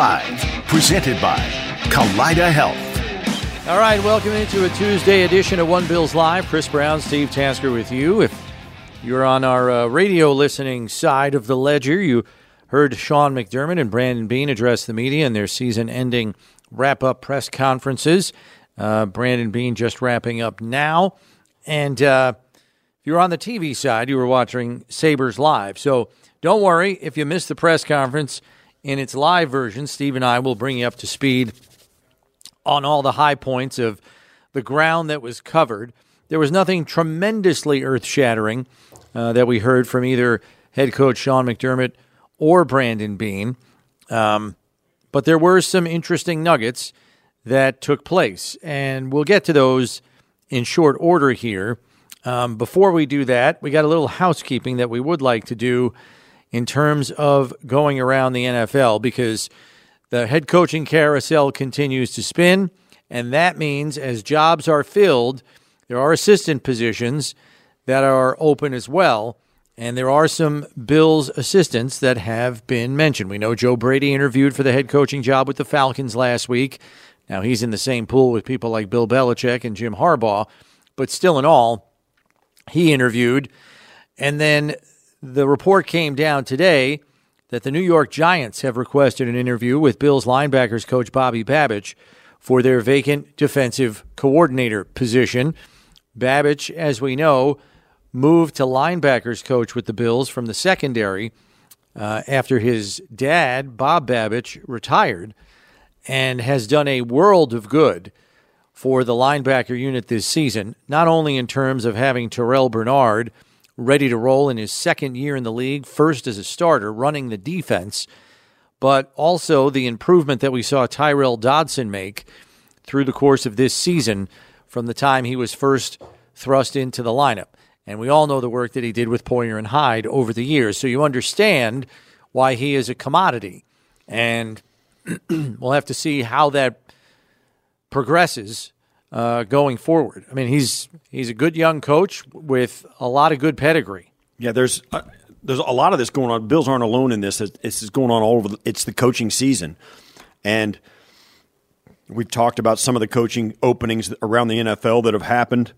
Live, presented by Kaleida Health. All right, welcome into a Tuesday edition of One Bills Live. Chris Brown, Steve Tasker with you. If you're on our uh, radio listening side of the ledger, you heard Sean McDermott and Brandon Beane address the media in their season ending wrap up press conferences. Uh, Brandon Beane just wrapping up now. And uh, if you're on the TV side, you were watching Sabres Live. So don't worry if you missed the press conference in its live version. Steve and I will bring you up to speed on all the high points of the ground that was covered. There was nothing tremendously earth shattering uh, that we heard from either head coach Sean McDermott or Brandon Beane. Um, but there were some interesting nuggets that took place, and we'll get to those in short order here. Um, before we do that, we got a little housekeeping that we would like to do in terms of going around the NFL because the head coaching carousel continues to spin. And that means as jobs are filled, there are assistant positions that are open as well. And there are some Bills assistants that have been mentioned. We know Joe Brady interviewed for the head coaching job with the Falcons last week. Now he's in the same pool with people like Bill Belichick and Jim Harbaugh. But still, in all, he interviewed. And then the report came down today that the New York Giants have requested an interview with Bills linebackers coach Bobby Babich for their vacant defensive coordinator position. Babich, as we know, moved to linebackers coach with the Bills from the secondary uh, after his dad, Bob Babich, retired and has done a world of good for the linebacker unit this season, not only in terms of having Terrel Bernard – ready to roll in his second year in the league, first as a starter, running the defense, but also the improvement that we saw Tyrel Dodson make through the course of this season from the time he was first thrust into the lineup. And we all know the work that he did with Poyer and Hyde over the years. So you understand why he is a commodity. And we'll have to see how that progresses uh, going forward. I mean, he's he's a good young coach with a lot of good pedigree. Yeah, there's uh, there's a lot of this going on. Bills aren't alone in this. This is going on all over. The, it's the coaching season, and we've talked about some of the coaching openings around the NFL that have happened,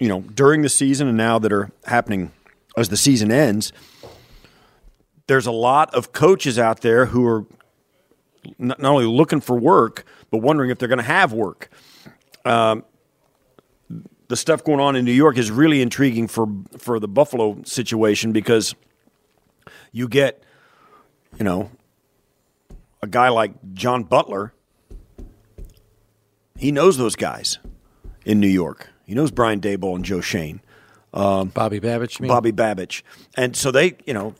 you know, during the season and now that are happening as the season ends. There's a lot of coaches out there who are not only looking for work but wondering if they're going to have work um, the stuff going on in New York is really intriguing for for the Buffalo situation because you get, you know, a guy like John Butler. He knows those guys in New York. He knows Brian Daboll and Joe Schoen. Um, Bobby Babich, Bobby Babich, and so they, you know,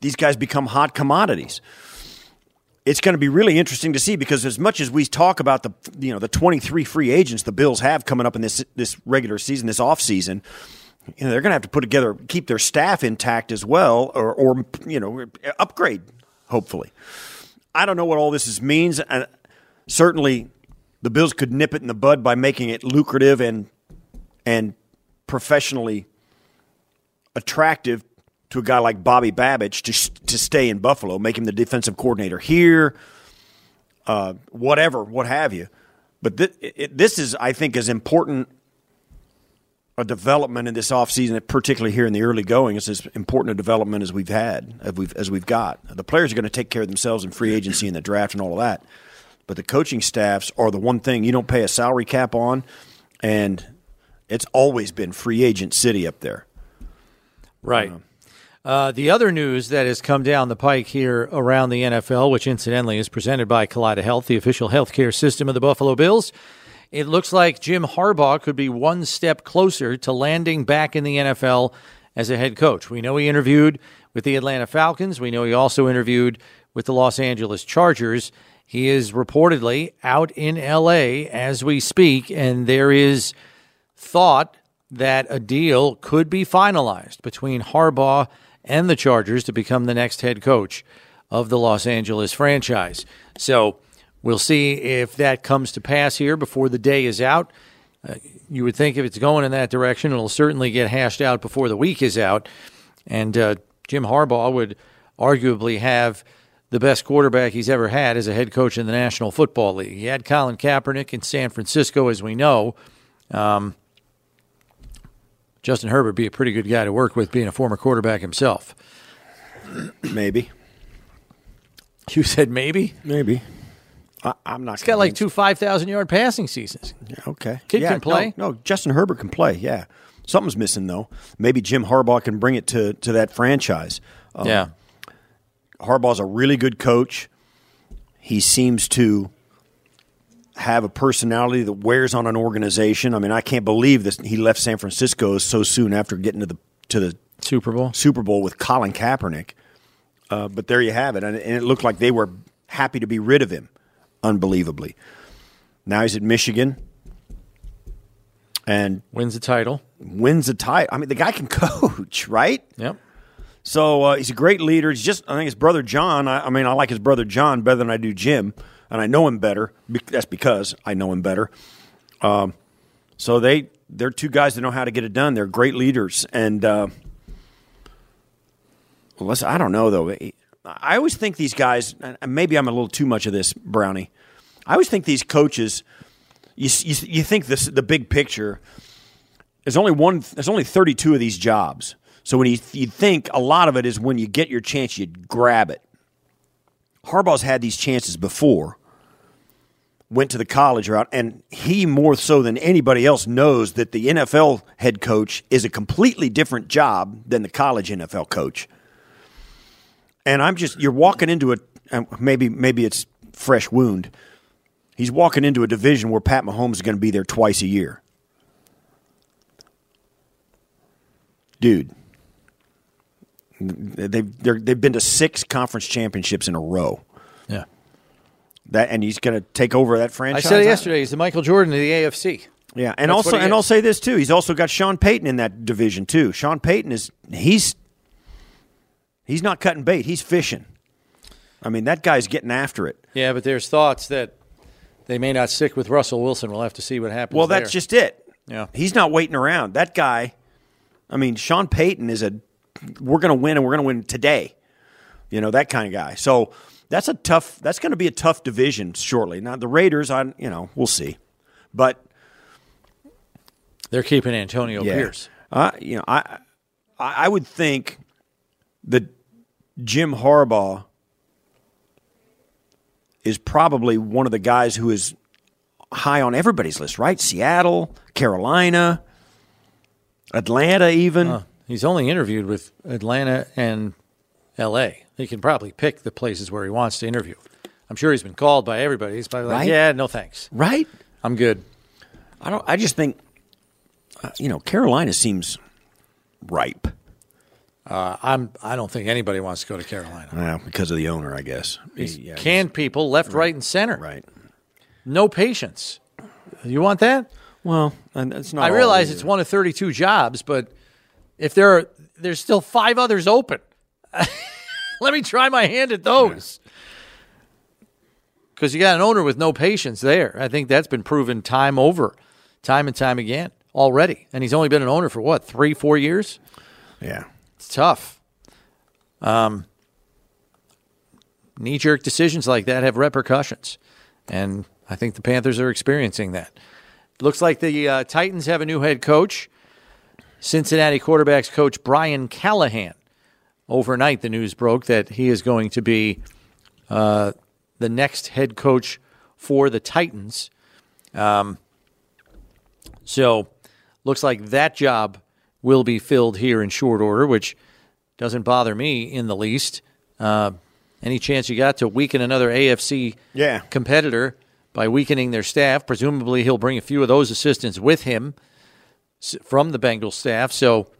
these guys become hot commodities it's going to be really interesting to see because as much as we talk about the you know the 23 free agents the Bills have coming up in this this regular season, this off season, you know they're going to have to put together keep their staff intact as well, or or you know upgrade hopefully. I don't know what all this is, means, and certainly the Bills could nip it in the bud by making it lucrative and and professionally attractive to a guy like Bobby Babich to to stay in Buffalo, make him the defensive coordinator here, uh, whatever, what have you. But th- it, this is, I think, as important a development in this offseason, particularly here in the early going, is as important a development as we've had, as we've as we've got. The players are going to take care of themselves in free agency and the draft and all of that. But the coaching staffs are the one thing you don't pay a salary cap on, and it's always been free agent city up there. Right. Uh, uh, the other news that has come down the pike here around the NFL, which incidentally is presented by Kaleida Health, the official healthcare system of the Buffalo Bills, it looks like Jim Harbaugh could be one step closer to landing back in the NFL as a head coach. We know he interviewed with the Atlanta Falcons. We know he also interviewed with the Los Angeles Chargers. He is reportedly out in LA as we speak, and there is thought that a deal could be finalized between Harbaugh and the Chargers to become the next head coach of the Los Angeles franchise. So we'll see if that comes to pass here before the day is out. Uh, you would think if it's going in that direction, it'll certainly get hashed out before the week is out. And uh, Jim Harbaugh would arguably have the best quarterback he's ever had as a head coach in the National Football League. He had Colin Kaepernick in San Francisco, as we know. Um, Justin Herbert be a pretty good guy to work with, being a former quarterback himself. Maybe. You said maybe. Maybe. I, am not. He's got like two five thousand yard passing seasons. Yeah, okay. Kid yeah, can play. No, no, Justin Herbert can play. Yeah. Something's missing though. Maybe Jim Harbaugh can bring it to to that franchise. Um, yeah. Harbaugh's a really good coach. He seems to have a personality that wears on an organization. I mean, I can't believe this. He left San Francisco so soon after getting to the to the Super Bowl Super Bowl with Colin Kaepernick. Uh, but there you have it, and, and it looked like they were happy to be rid of him, unbelievably. Now he's at Michigan, and wins the title. Wins the title. I mean, the guy can coach, right? Yep. So uh, he's a great leader. He's just, I think his brother John. I, I, mean, I like his brother John better than I do Jim, and I know him better. That's because I know him better. Um, so they they're two guys that know how to get it done. They're great leaders, and uh, listen, I don't know though. I always think these guys. Maybe I'm a little too much of this, Brownie. I always think these coaches. You, you, you think this the big picture. There's only one. There's only 32 of these jobs. So when you, you think a lot of it is when you get your chance, you grab it. Harbaugh's had these chances before, went to the college route, and he more so than anybody else knows that the NFL head coach is a completely different job than the college NFL coach. And I'm just you're walking into a maybe maybe it's fresh wound. He's walking into a division where Pat Mahomes is going to be there twice a year. Dude, They've they've been to six conference championships in a row. Yeah. That and he's going to take over that franchise. I said it yesterday. He's the Michael Jordan of the AFC. Yeah, and That's also and is. I'll say this too. He's also got Sean Payton in that division too. Sean Payton is he's he's not cutting bait. He's fishing. I mean, that guy's getting after it. Yeah, but there's thoughts that they may not stick with Russell Wilson. We'll have to see what happens. Well, that's there. just it. Yeah, he's not waiting around. That guy. I mean, Sean Payton is a we're going to win and we're going to win today. You know, that kind of guy. So that's a tough, that's going to be a tough division shortly. Now, the Raiders, on you know, we'll see. But they're keeping Antonio yeah. Pierce. Uh, you know, I, I would think that Jim Harbaugh is probably one of the guys who is high on everybody's list, right? Seattle, Carolina, Atlanta, even. Uh, He's only interviewed with Atlanta and L.A. He can probably pick the places where he wants to interview. I'm sure he's been called by everybody. He's probably like, right? "Yeah, no thanks." Right? I'm good. I don't. I just think, uh, you know, Carolina seems ripe. Uh, I'm. I don't think anybody wants to go to Carolina. Well, because of the owner, I guess. yeah, canned people left, right, right, and center. Right. No patience. You want that? Well, and it's not. I realize it's one of 32 jobs, but if there are, there's still five others open. Let me try my hand at those. Because you got an owner with no patience there. I think that's been proven time over, time and time again already. And he's only been an owner for what, three, four years? Yeah. It's tough. Um, Knee jerk decisions like that have repercussions. And I think the Panthers are experiencing that. Looks like the uh, Titans have a new head coach. Cincinnati quarterbacks coach Brian Callahan. Overnight, the news broke that he is going to be uh, the next head coach for the Titans. Um, so, looks like that job will be filled here in short order, which doesn't bother me in the least. Uh, any chance you got to weaken another AFC yeah. competitor by weakening their staff? Presumably, he'll bring a few of those assistants with him from the Bengals staff. So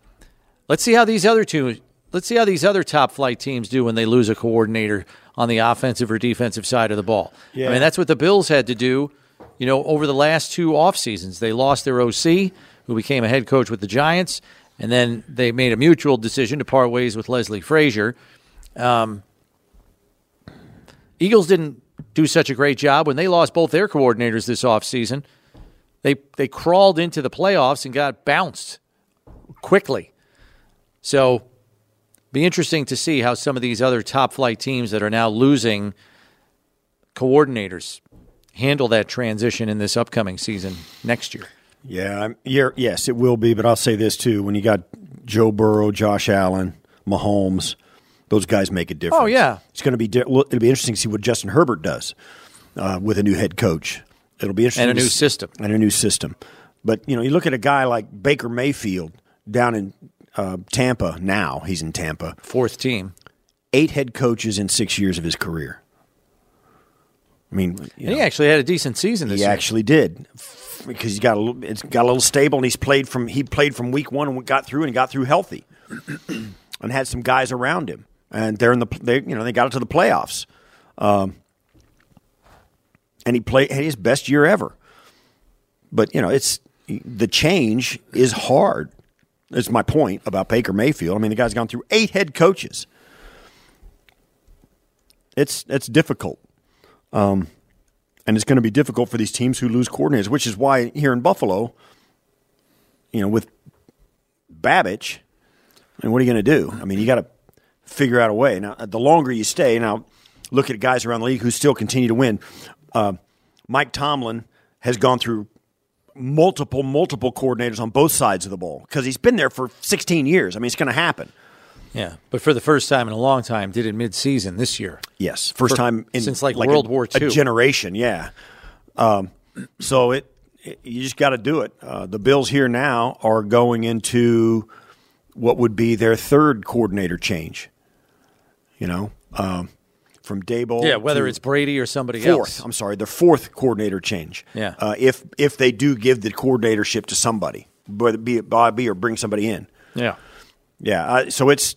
let's see how these other two, let's see how these other top flight teams do when they lose a coordinator on the offensive or defensive side of the ball. Yeah. I mean, that's what the Bills had to do, you know, over the last two off seasons. They lost their OC, who became a head coach with the Giants, and then they made a mutual decision to part ways with Leslie Frazier. Um, Eagles didn't do such a great job when they lost both their coordinators this offseason. They they crawled into the playoffs and got bounced quickly. So be interesting to see how some of these other top flight teams that are now losing coordinators handle that transition in this upcoming season next year. Yeah, yes, it will be. But I'll say this too: when you got Joe Burrow, Josh Allen, Mahomes, those guys make a difference. Oh, yeah. it's going to be di- it'll be interesting to see what Justin Herbert does uh, with a new head coach. It'll be interesting And a new s- system. and a new system. But you know, you look at a guy like Baker Mayfield down in uh, Tampa. Now he's in Tampa. Fourth team. Eight head coaches in six years of his career. I mean, you And he actually had a decent season this he year. actually did because he's got a little, it's got a little stable, and he's played from he played from week one and got through and got through healthy, and had some guys around him, and they're in the they you know they got it to the playoffs, um, and he played had his best year ever. But you know it's the change is hard. That's my point about Baker Mayfield. I mean, the guy's gone through eight head coaches. It's it's difficult and it's going to be difficult for these teams who lose coordinators, which is why here in Buffalo, you know, with Babich, and what are you going to do? I mean, you got to figure out a way. Now, the longer you stay, now look at guys around the league who still continue to win. Uh, Mike Tomlin has gone through multiple, multiple coordinators on both sides of the ball because he's been there for 16 years. I mean, it's going to happen. Yeah, but for the first time in a long time, did it mid-season this year. Yes, first For- time in since, like, a- World War II, a generation. Yeah. Um, so it, it- you just got to do it. Uh, the Bills here now are going into what would be their third coordinator change. You know, um, from Daboll. Yeah, whether it's Brady or somebody fourth. else. I'm sorry, the fourth coordinator change. Yeah. Uh, if if they do give the coordinatorship to somebody, whether it be it Bobby or bring somebody in. Yeah. Yeah, uh, so it's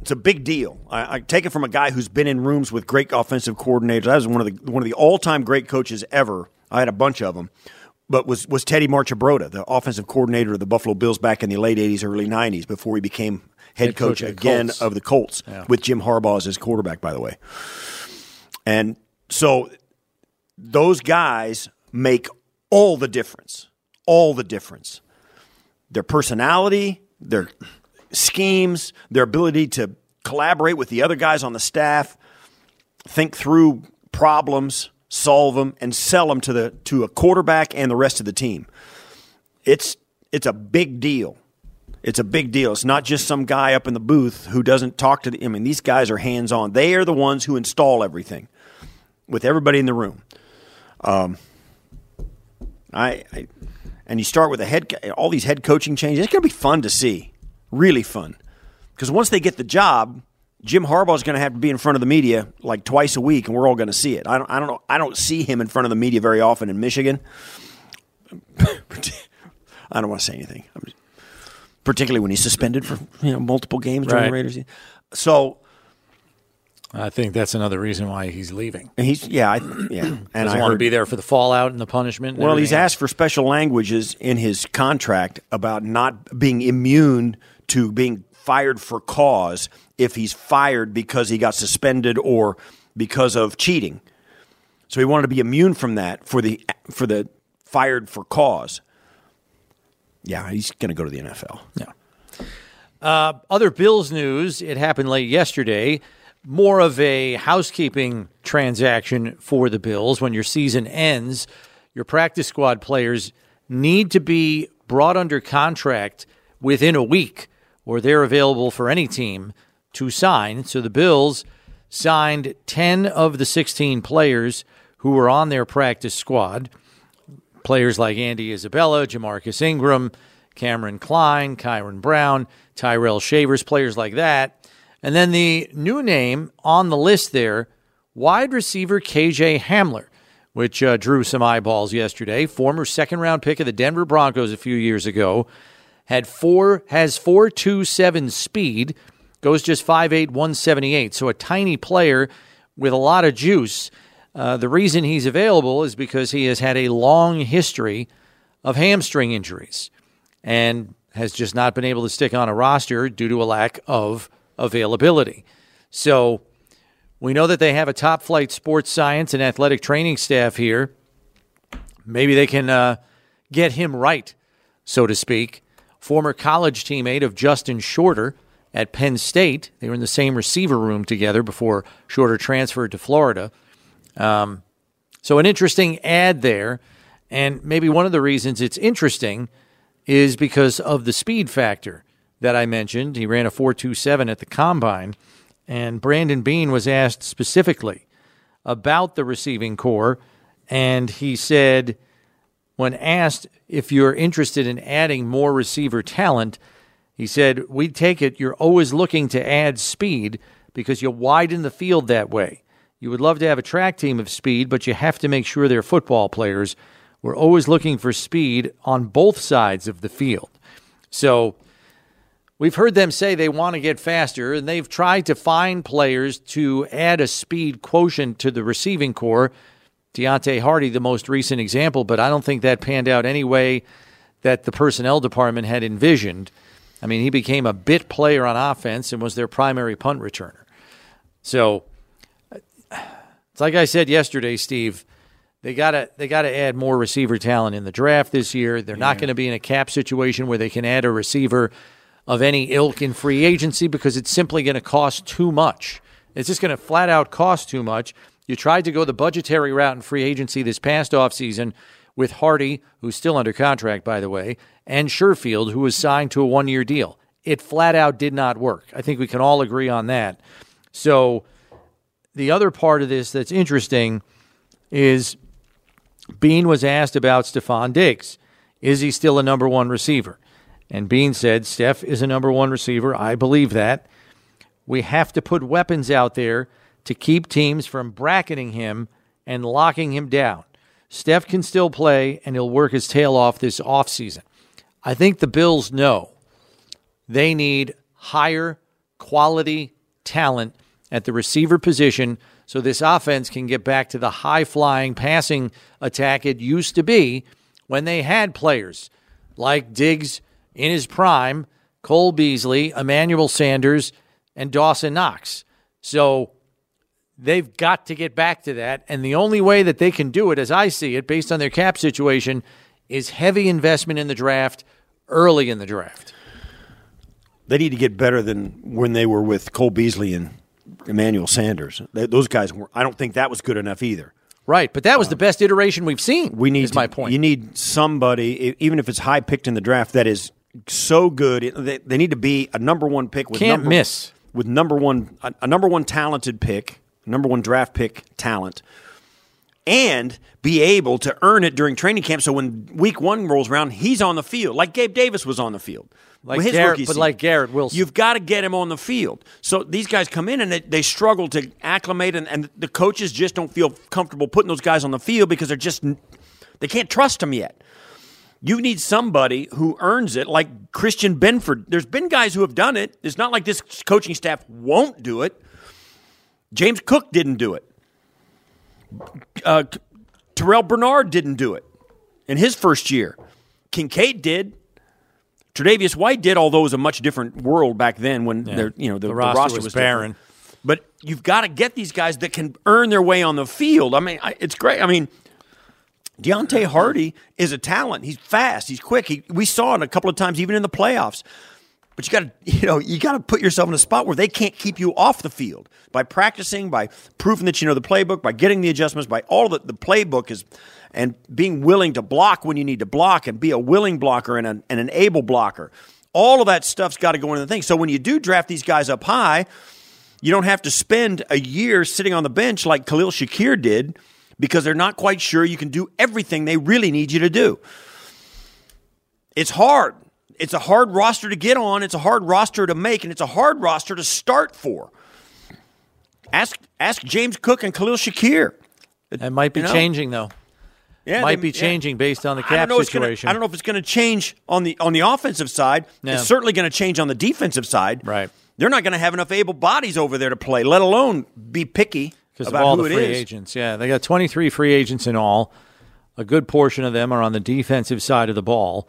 it's a big deal. I, I take it from a guy who's been in rooms with great offensive coordinators. I was one of the one of the all time great coaches ever. I had a bunch of them, but was was Teddy Marchibroda, the offensive coordinator of the Buffalo Bills back in the late '80s, early '90s, before he became head, coach coach, again Colts. of the Colts Yeah. with Jim Harbaugh as his quarterback, by the way. And so those guys make all the difference. All the difference their personality, their schemes, their ability to collaborate with the other guys on the staff, think through problems, solve them, and sell them to the to a quarterback and the rest of the team. It's it's a big deal. It's a big deal. It's not just some guy up in the booth who doesn't talk to the. I mean, these guys are hands on. They are the ones who install everything with everybody in the room. Um, I, I and you start with a head all these head coaching changes. It's going to be fun to see, really fun, because once they get the job, Jim Harbaugh is going to have to be in front of the media like twice a week, and we're all going to see it. I don't, I don't know. I don't see him in front of the media very often in Michigan. I don't want to say anything, I'm just- particularly when he's suspended for you know multiple games during Right. the Raiders. So I think that's another reason why he's leaving. and he's yeah, I, yeah, and Doesn't I want to be there for the fallout and the punishment. and Well, he's everything else. asked for special languages in his contract about not being immune to being fired for cause if he's fired because he got suspended or because of cheating. So he wanted to be immune from that for the for the fired for cause. Yeah, he's going to go to the NFL. Yeah. Uh, other Bills news. It happened late yesterday. More of a housekeeping transaction for the Bills. When your season ends, your practice squad players need to be brought under contract within a week, or they're available for any team to sign. So the Bills signed 10 of the 16 players who were on their practice squad players like Andy Isabella, Jamarcus Ingram, Cameron Klein, Kyron Brown, Tyrell Shavers, players like that. And then the new name on the list there, wide receiver KJ Hamler, which uh, drew some eyeballs yesterday. Former second round pick of the Denver Broncos a few years ago. Had four has four two seven speed, goes just 5'8", 178. So a tiny player with a lot of juice. Uh, the reason he's available is because he has had a long history of hamstring injuries and has just not been able to stick on a roster due to a lack of availability. So we know that they have a top flight sports science and athletic training staff here. Maybe they can uh, get him right, so to speak, former college teammate of Justin Shorter at Penn State. They were in the same receiver room together before Shorter transferred to Florida. Um, so, an interesting ad there. And maybe one of the reasons it's interesting is because of the speed factor that I mentioned. He ran a 4.27 at the combine. And Brandon Beane was asked specifically about the receiving corps. And he said, when asked if you're interested in adding more receiver talent, he said, We take it you're always looking to add speed because you widen the field that way. You would love to have a track team of speed, but you have to make sure they're football players. We're always looking for speed on both sides of the field. So we've heard them say they want to get faster, and they've tried to find players to add a speed quotient to the receiving corps. Deonte Harty, the most recent example, but I don't think that panned out any way that the personnel department had envisioned. I mean, he became a bit player on offense and was their primary punt returner. So it's like I said yesterday, Steve. They gotta they gotta add more receiver talent in the draft this year. They're yeah. not going to be in a cap situation where they can add a receiver of any ilk in free agency because it's simply going to cost too much. It's just going to flat out cost too much. You tried to go the budgetary route in free agency this past offseason with Harty, who's still under contract, by the way, and Sherfield, who was signed to a one year deal. It flat out did not work. I think we can all agree on that. So, the other part of this that's interesting is Beane was asked about Stefon Diggs. Is he still a number one receiver? And Beane said, Steph is a number one receiver. I believe that. We have to put weapons out there to keep teams from bracketing him and locking him down. Steph can still play and he'll work his tail off this offseason. I think the Bills know they need higher quality talent at the receiver position so this offense can get back to the high flying passing attack it used to be when they had players like Diggs in his prime, Cole Beasley, Emmanuel Sanders, and Dawson Knox. So they've got to get back to that. And the only way that they can do it, as I see it, based on their cap situation, is heavy investment in the draft early in the draft. They need to get better than when they were with Cole Beasley and Emmanuel Sanders. those guys were. I don't think that was good enough either. Right, but that was the um, best iteration we've seen. We need is my point. You need somebody, even if it's high picked in the draft, that is so good. They, they need to be a number one pick with can't number, miss with number one a, a number one talented pick, number one draft pick talent, and be able to earn it during training camp. So when week one rolls around, he's on the field, like Gabe Davis was on the field. Like his Garrett, but season. like Garrett Wilson. You've got to get him on the field. So these guys come in and they, they struggle to acclimate, and, and the coaches just don't feel comfortable putting those guys on the field because they're just they can't trust them yet. You need somebody who earns it, like Christian Benford. There's been guys who have done it. It's not like this coaching staff won't do it. James Cook didn't do it. Uh, Terrel Bernard didn't do it in his first year. Kincaid did. Tre'Davious White did, although it was a much different world back then when yeah. you know the, the, roster, the roster was, was barren. But you've got to get these guys that can earn their way on the field. I mean, it's great. I mean, Deonte Harty is a talent. He's fast. He's quick. He, we saw it a couple of times, even in the playoffs. But you got to, you know, you got to put yourself in a spot where they can't keep you off the field by practicing, by proving that you know the playbook, by getting the adjustments, by all the the playbook is, and being willing to block when you need to block, and be a willing blocker and, a, and an able blocker. All of that stuff's got to go into the thing. So when you do draft these guys up high, you don't have to spend a year sitting on the bench like Khalil Shakir did because they're not quite sure you can do everything they really need you to do. It's hard. It's a hard roster to get on, it's a hard roster to make, and it's a hard roster to start for. Ask ask James Cook and Khalil Shakir. It might be you know? changing though. Yeah, might they, be changing yeah. based on the cap I situation. Gonna, I don't know if it's going to change on the on the offensive side. It's certainly going to change on the defensive side. Right. They're not going to have enough able bodies over there to play, let alone be picky because of all the free agents. Yeah, they got 23 free agents in all. A good portion of them are on the defensive side of the ball.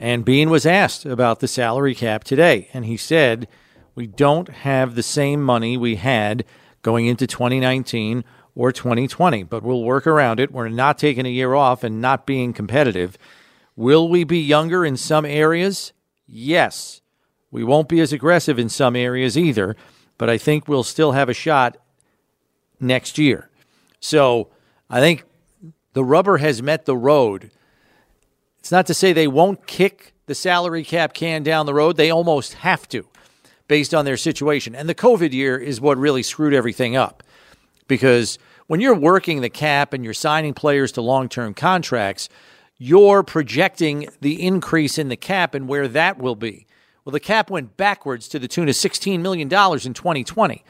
And Beane was asked about the salary cap today, and he said, "We don't have the same money we had going into 2019 or 2020, but we'll work around it. We're not taking a year off and not being competitive. Will we be younger in some areas? Yes, we won't be as aggressive in some areas either, but I think we'll still have a shot next year. So I think the rubber has met the road. It's not to say they won't kick the salary cap can down the road. They almost have to based on their situation. And the COVID year is what really screwed everything up because when you're working the cap and you're signing players to long term contracts, you're projecting the increase in the cap and where that will be. Well, the cap went backwards to the tune of $16 million in 2020.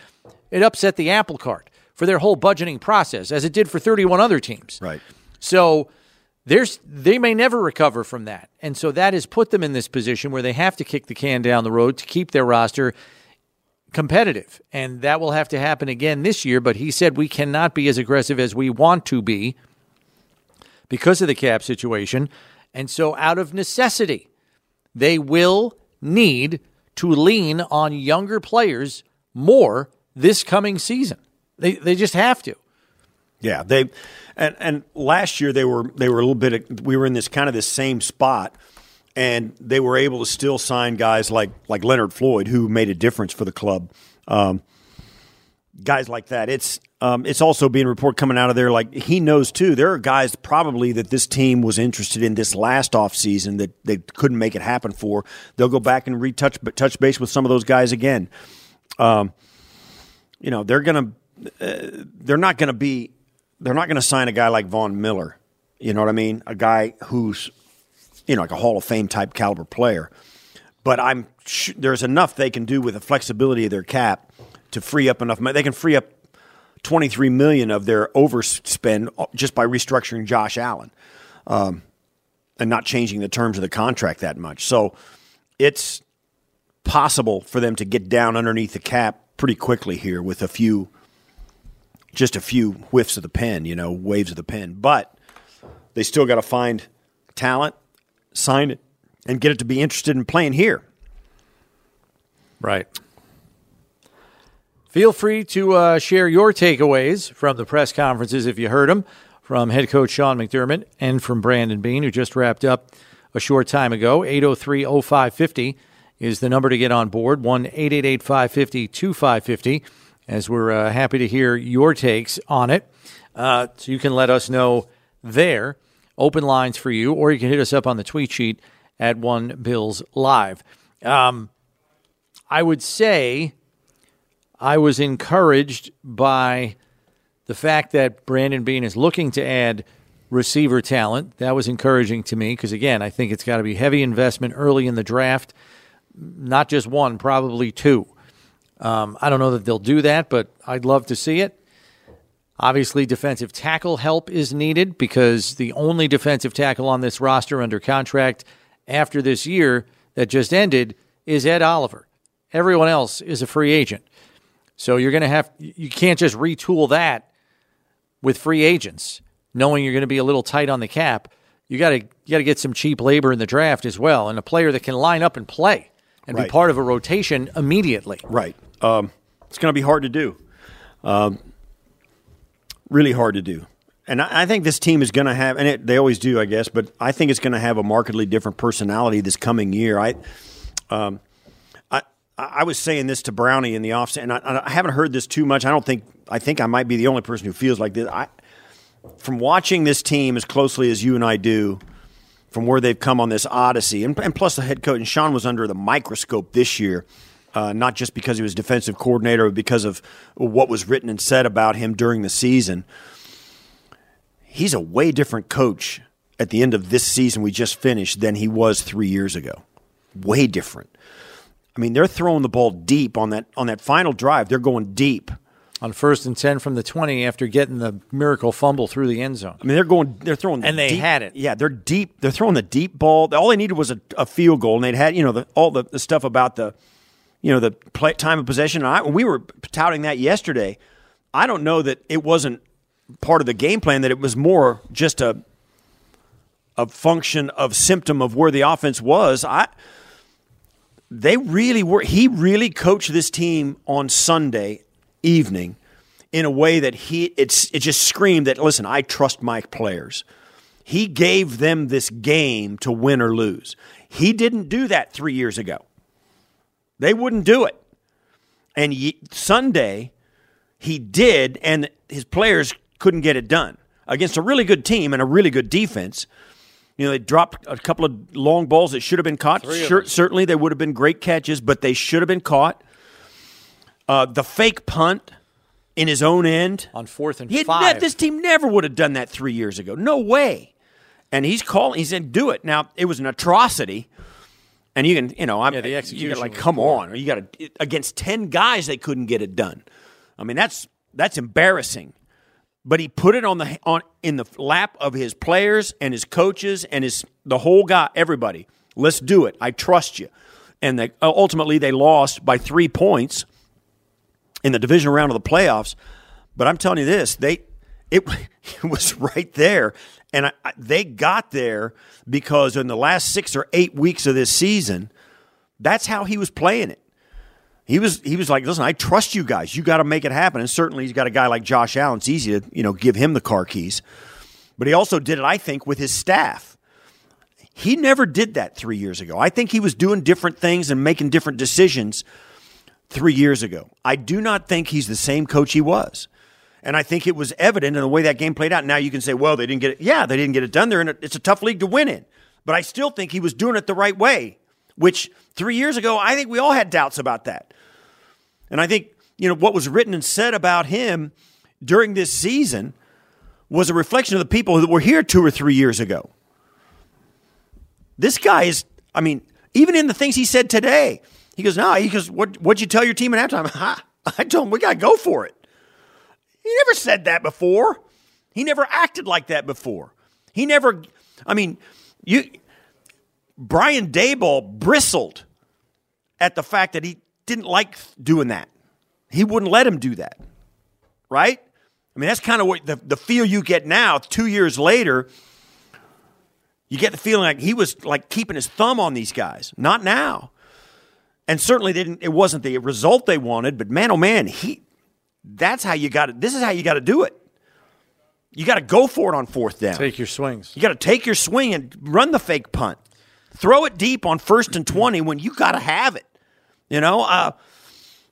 It upset the apple cart for their whole budgeting process, as it did for 31 other teams. Right. So there's they may never recover from that. And so that has put them in this position where they have to kick the can down the road to keep their roster competitive. And that will have to happen again this year, but he said we cannot be as aggressive as we want to be because of the cap situation. And so out of necessity, they will need to lean on younger players more this coming season. They they just have to. Yeah, they and and last year they were they were a little bit we were in this kind of this same spot and they were able to still sign guys like like Leonard Floyd who made a difference for the club. Um, guys like that. It's um, it's also being reported coming out of there like he knows too. There are guys probably that this team was interested in this last off season that they couldn't make it happen for. They'll go back and retouch but touch base with some of those guys again. Um, you know they're gonna uh, they're not gonna be they're not gonna sign a guy like Von Miller. You know what I mean? A guy who's you know like a Hall of Fame type caliber player. But I'm there's enough they can do with the flexibility of their cap to free up enough money. They can free up 23 million of their overspend just by restructuring Josh Allen um, and not changing the terms of the contract that much. So it's possible for them to get down underneath the cap pretty quickly here with a few just a few whiffs of the pen, you know, waves of the pen. But they still got to find talent, sign it, and get it to be interested in playing here. Right. Feel free to uh, share your takeaways from the press conferences if you heard them from head coach Sean McDermott and from Brandon Beane, who just wrapped up a short time ago. 803 0550 is the number to get on board 1 888 550 2550, as we're uh, happy to hear your takes on it. Uh, so you can let us know there. Open lines for you, or you can hit us up on the tweet sheet at One Bills Live. Um, I would say I was encouraged by the fact that Brandon Beane is looking to add receiver talent. That was encouraging to me because, again, I think it's got to be heavy investment early in the draft. Not just one, probably two. Um, I don't know that they'll do that, but I'd love to see it. Obviously, defensive tackle help is needed because the only defensive tackle on this roster under contract after this year that just ended is Ed Oliver. Everyone else is a free agent. So you're going to have you can't just retool that with free agents, knowing you're going to be a little tight on the cap. You got to you got to get some cheap labor in the draft as well, and a player that can line up and play and right. be part of a rotation immediately. Right. Um, it's going to be hard to do. Um, really hard to do. And I, I think this team is going to have, and it, they always do, I guess, but I think it's going to have a markedly different personality this coming year. I, um, I was saying this to Brownie in the office, and I, I, haven't heard this too much. I don't think I think I might be the only person who feels like this. I, from watching this team as closely as you and I do, from where they've come on this odyssey, and, and plus the head coach and Sean was under the microscope this year, uh, not just because he was defensive coordinator, but because of what was written and said about him during the season. He's a way different coach at the end of this season we just finished than he was three years ago. Way different. I mean, they're throwing the ball deep on that on that final drive. They're going deep on first and ten from the twenty after getting the miracle fumble through the end zone. I mean, they're going, they're throwing, the and they deep, had it. Yeah, they're deep. They're throwing the deep ball. All they needed was a, a field goal, and they'd had you know the, all the, the stuff about the, you know, the play, time of possession. I, we were touting that yesterday. I don't know that it wasn't part of the game plan. That it was more just a a function of symptom of where the offense was. I they really were. He really coached this team on Sunday evening in a way that he it's it just screamed that listen, I trust my players. He gave them this game to win or lose. He didn't do that three years ago. They wouldn't do it. And Sunday, he did, and his players couldn't get it done against a really good team and a really good defense. You know, they dropped a couple of long balls that should have been caught. Sure, certainly, they would have been great catches, but they should have been caught. Uh, the fake punt in his own end on fourth and five. Ne- this team never would have done that three years ago. No way. And he's calling. He said, "Do it." Now it was an atrocity, and you can, you know, I'm, yeah, the execution. Like, come poor. on, you got to against ten guys, they couldn't get it done. I mean, that's that's embarrassing. But he put it on the on in the lap of his players and his coaches and his the whole guy, everybody. Let's do it. I trust you. And they, uh, ultimately, they lost by three points in the division round of the playoffs. But I'm telling you this, they it, it was right there, and I, I, they got there because in the last six or eight weeks of this season, that's how he was playing it. He was he was like, listen, I trust you guys. You got to make it happen. And certainly, he's got a guy like Josh Allen. It's easy to you know give him the car keys, but he also did it, I think, with his staff. He never did that three years ago. I think he was doing different things and making different decisions three years ago. I do not think he's the same coach he was. And I think it was evident in the way that game played out. Now you can say, well, they didn't get it. Yeah, they didn't get it done. There, And it's a tough league to win in. But I still think he was doing it the right way, which three years ago, I think we all had doubts about that. And I think, you know, what was written and said about him during this season was a reflection of the people that were here two or three years ago. This guy is, I mean, even in the things he said today, he goes, no, he goes, what, what'd you tell your team at halftime? I told him, we got to go for it. He never said that before. He never acted like that before. He never, I mean, you, Brian Daboll bristled at the fact that he didn't like doing that. He wouldn't let him do that. Right? I mean, that's kind of what the, the feel you get now, two years later. You get the feeling like he was like keeping his thumb on these guys. Not now and certainly didn't. It wasn't the result they wanted, but man, oh man, he. That's how you got it. This is how you got to do it. You got to go for it on fourth down. Take your swings. You got to take your swing and run the fake punt. Throw it deep on first and twenty when you got to have it. You know, uh,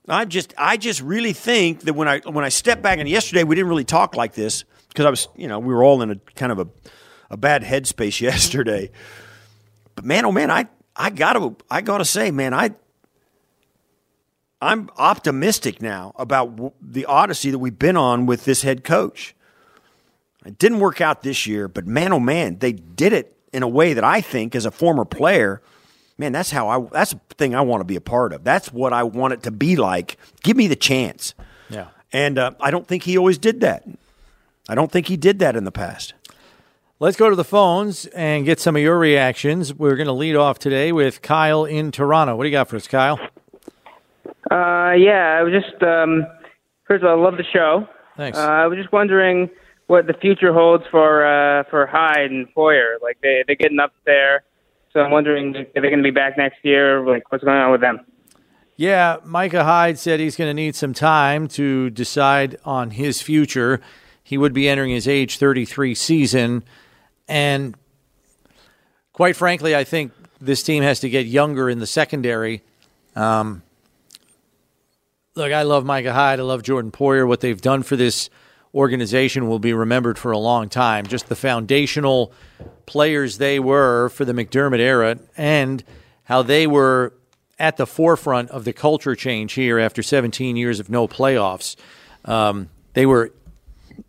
I just I just really think that when I when I step back and yesterday we didn't really talk like this because I was you know we were all in a kind of a a bad headspace yesterday. But man, oh man, I I gotta I gotta say, man, I I'm optimistic now about w- the odyssey that we've been on with this head coach. It didn't work out this year, but man, oh man, they did it in a way that I think, as a former player, man, that's how I. That's the thing I want to be a part of. That's what I want it to be like. Give me the chance. Yeah, and uh, I don't think he always did that. I don't think he did that in the past. Let's go to the phones and get some of your reactions. We're going to lead off today with Kyle in Toronto. What do you got for us, Kyle? Uh, yeah, I was just um, first of all, I love the show. Thanks. Uh, I was just wondering what the future holds for uh, for Hyde and Poyer. Like they they're getting up there, so I'm wondering if they're going to be back next year. Like what's going on with them? Yeah, Micah Hyde said he's going to need some time to decide on his future. He would be entering his age 33 season, and quite frankly, I think this team has to get younger in the secondary. Um, Look, I love Micah Hyde. I love Jordan Poyer. What they've done for this organization will be remembered for a long time. Just the foundational players they were for the McDermott era and how they were at the forefront of the culture change here after 17 years of no playoffs. Um, they were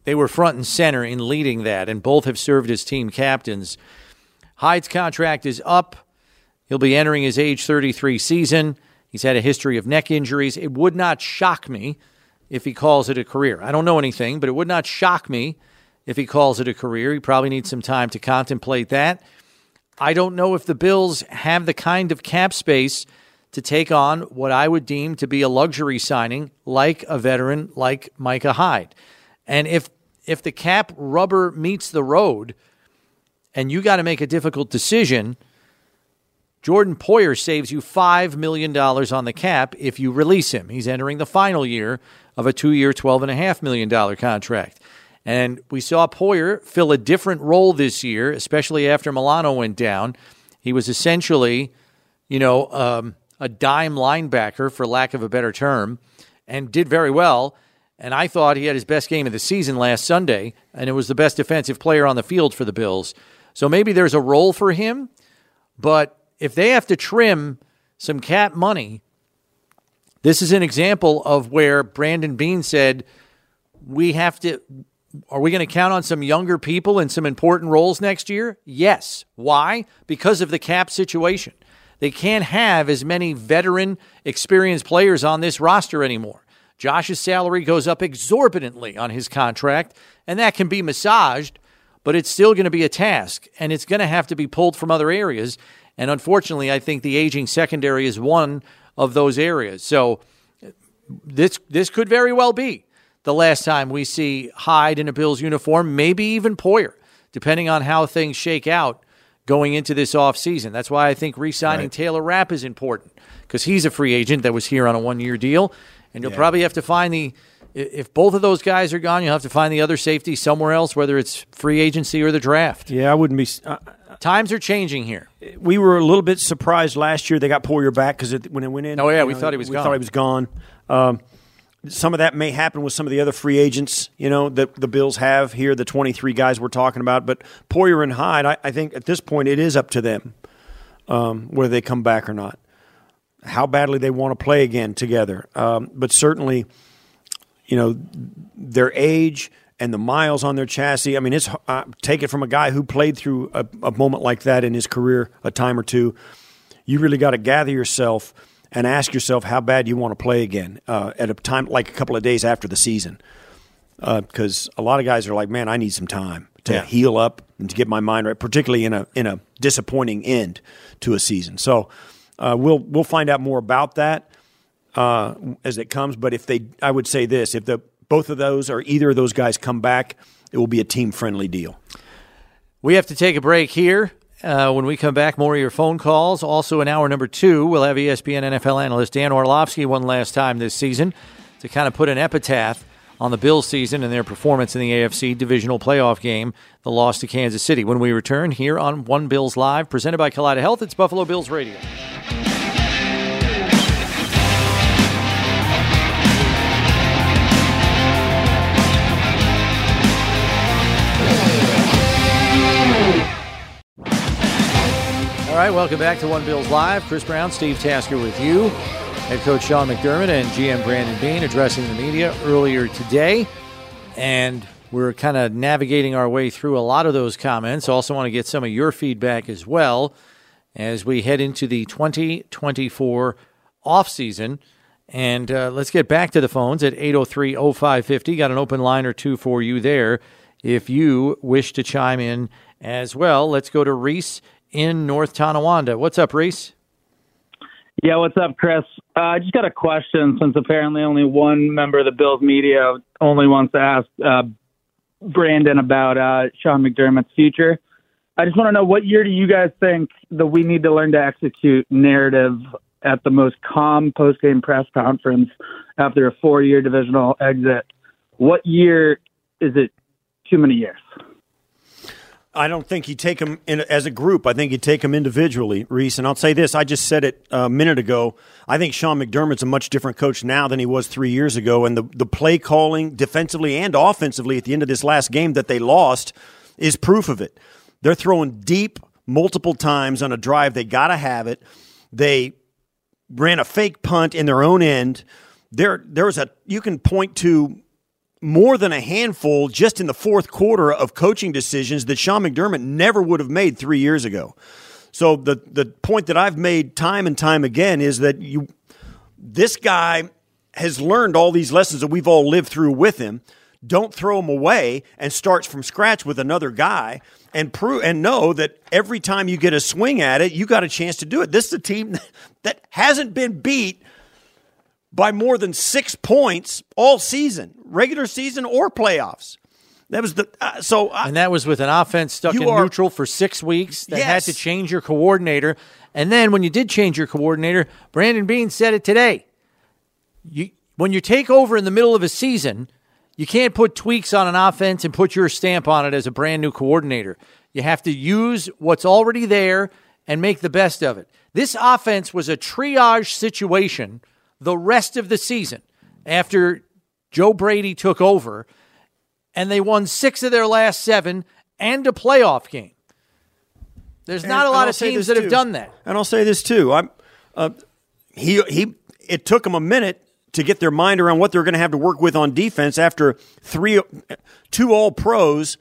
they were front and center in leading that, and both have served as team captains. Hyde's contract is up. He'll be entering his age 33 season. He's had a history of neck injuries. It would not shock me if he calls it a career. I don't know anything, but it would not shock me if he calls it a career. He probably needs some time to contemplate that. I don't know if the Bills have the kind of cap space to take on what I would deem to be a luxury signing like a veteran like Micah Hyde. And if if the cap rubber meets the road and you got to make a difficult decision – Jordan Poyer saves you $5 million on the cap if you release him. He's entering the final year of a two year, $12.5 million contract. And we saw Poyer fill a different role this year, especially after Milano went down. He was essentially, you know, um, a dime linebacker, for lack of a better term, and did very well. And I thought he had his best game of the season last Sunday, and it was the best defensive player on the field for the Bills. So maybe there's a role for him, but if they have to trim some cap money, this is an example of where Brandon Beane said, We have to. Are we going to count on some younger people in some important roles next year? Yes. Why? Because of the cap situation. They can't have as many veteran, experienced players on this roster anymore. Josh's salary goes up exorbitantly on his contract, and that can be massaged, but it's still going to be a task, and it's going to have to be pulled from other areas. And unfortunately, I think the aging secondary is one of those areas. So this this could very well be the last time we see Hyde in a Bills uniform, maybe even Poyer, depending on how things shake out going into this offseason. That's why I think re-signing right. Taylor Rapp is important because he's a free agent that was here on a one-year deal and you'll yeah. probably have to find the if both of those guys are gone, you'll have to find the other safety somewhere else, whether it's free agency or the draft. Yeah, I wouldn't be. Times are changing here. We were a little bit surprised last year they got Poyer back because when it went in. Oh yeah, we know, thought he was we gone. thought he was gone. Um, some of that may happen with some of the other free agents, you know, that the Bills have here, the 23 guys we're talking about. But Poyer and Hyde, I, I think at this point it is up to them um, whether they come back or not how badly they want to play again together. Um, but certainly, you know, their age and the miles on their chassis. I mean, it's uh, take it from a guy who played through a, a moment like that in his career a time or two. You really got to gather yourself and ask yourself how bad you want to play again uh, at a time like a couple of days after the season. Because uh, a lot of guys are like, man, I need some time to yeah. heal up and to get my mind right, particularly in a in a disappointing end to a season. So uh, we'll we'll find out more about that uh, as it comes. But if they, I would say this: if the both of those or either of those guys come back, it will be a team friendly deal. We have to take a break here. Uh, when we come back, more of your phone calls. Also, in hour number two, we'll have ESPN NFL analyst Dan Orlovsky one last time this season to kind of put an epitaph on the Bills season and their performance in the AFC divisional playoff game, the loss to Kansas City. When we return here on One Bills Live, presented by Kaleida Health, it's Buffalo Bills Radio. All right, welcome back to One Bills Live. Chris Brown, Steve Tasker with you. Head coach Sean McDermott and GM Brandon Beane addressing the media earlier today. And we're kind of navigating our way through a lot of those comments. Also, want to get some of your feedback as well as we head into the 2024 offseason. And uh, let's get back to the phones at 803 0550. Got an open line or two for you there if you wish to chime in as well. Let's go to Reese in North Tonawanda. What's up, Reese? Yeah, what's up, Chris? Uh, I just got a question since apparently only one member of the Bills media only wants to ask uh, Brandon about uh, Sean McDermott's future. I just want to know what year do you guys think that we need to learn to execute narrative at the most calm post game press conference after a four year divisional exit? What year is it too many years? I don't think you take them in, as a group. I think you take them individually, Reese. And I'll say this: I just said it uh, a minute ago. I think Sean McDermott's a much different coach now than he was three years ago. And the the play calling, defensively and offensively, at the end of this last game that they lost, is proof of it. They're throwing deep multiple times on a drive. They got to have it. They ran a fake punt in their own end. There, there was a you can point to more than a handful just in the fourth quarter of coaching decisions that Sean McDermott never would have made three years ago. So the the point that I've made time and time again is that you this guy has learned all these lessons that we've all lived through with him. Don't throw him away and starts from scratch with another guy and prove and know that every time you get a swing at it, you got a chance to do it. This is a team that hasn't been beat by more than six points all season, regular season or playoffs. That was the uh, so, and that was with an offense stuck in are, neutral for six weeks. That yes. had to change your coordinator, and then when you did change your coordinator, Brandon Beane said it today. You when you take over in the middle of a season, you can't put tweaks on an offense and put your stamp on it as a brand new coordinator. You have to use what's already there and make the best of it. This offense was a triage situation the rest of the season after Joe Brady took over, and they won six of their last seven and a playoff game. There's not a lot of teams that too. have done that. And I'll say this too. I'm uh, he he. It took them a minute to get their mind around what they're going to have to work with on defense after three, two All Pros,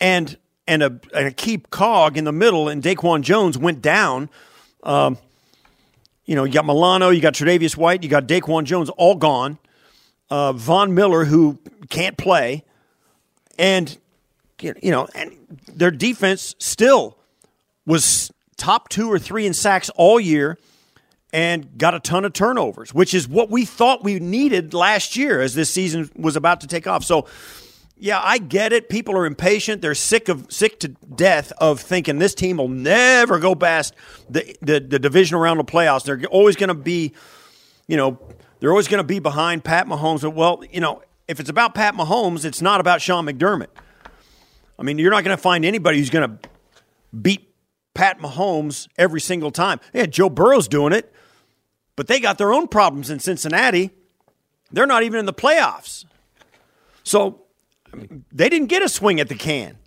and and a, and a key cog in the middle, and Daquan Jones went down. Um, you know, you got Milano, you got Tre'Davious White, you got Daquan Jones, all gone. Uh, Von Miller, who can't play, and you know, and their defense still was top two or three in sacks all year and got a ton of turnovers, which is what we thought we needed last year as this season was about to take off. So, yeah, I get it. People are impatient. They're sick of sick to death of thinking this team will never go past the the, the division around the playoffs. They're always going to be, you know, they're always going to be behind Pat Mahomes. Well, you know, if it's about Pat Mahomes, it's not about Sean McDermott. I mean, you're not going to find anybody who's going to beat Pat Mahomes every single time. Yeah, Joe Burrow's doing it but they got their own problems in Cincinnati. They're not even in the playoffs. So I mean, they didn't get a swing at the can.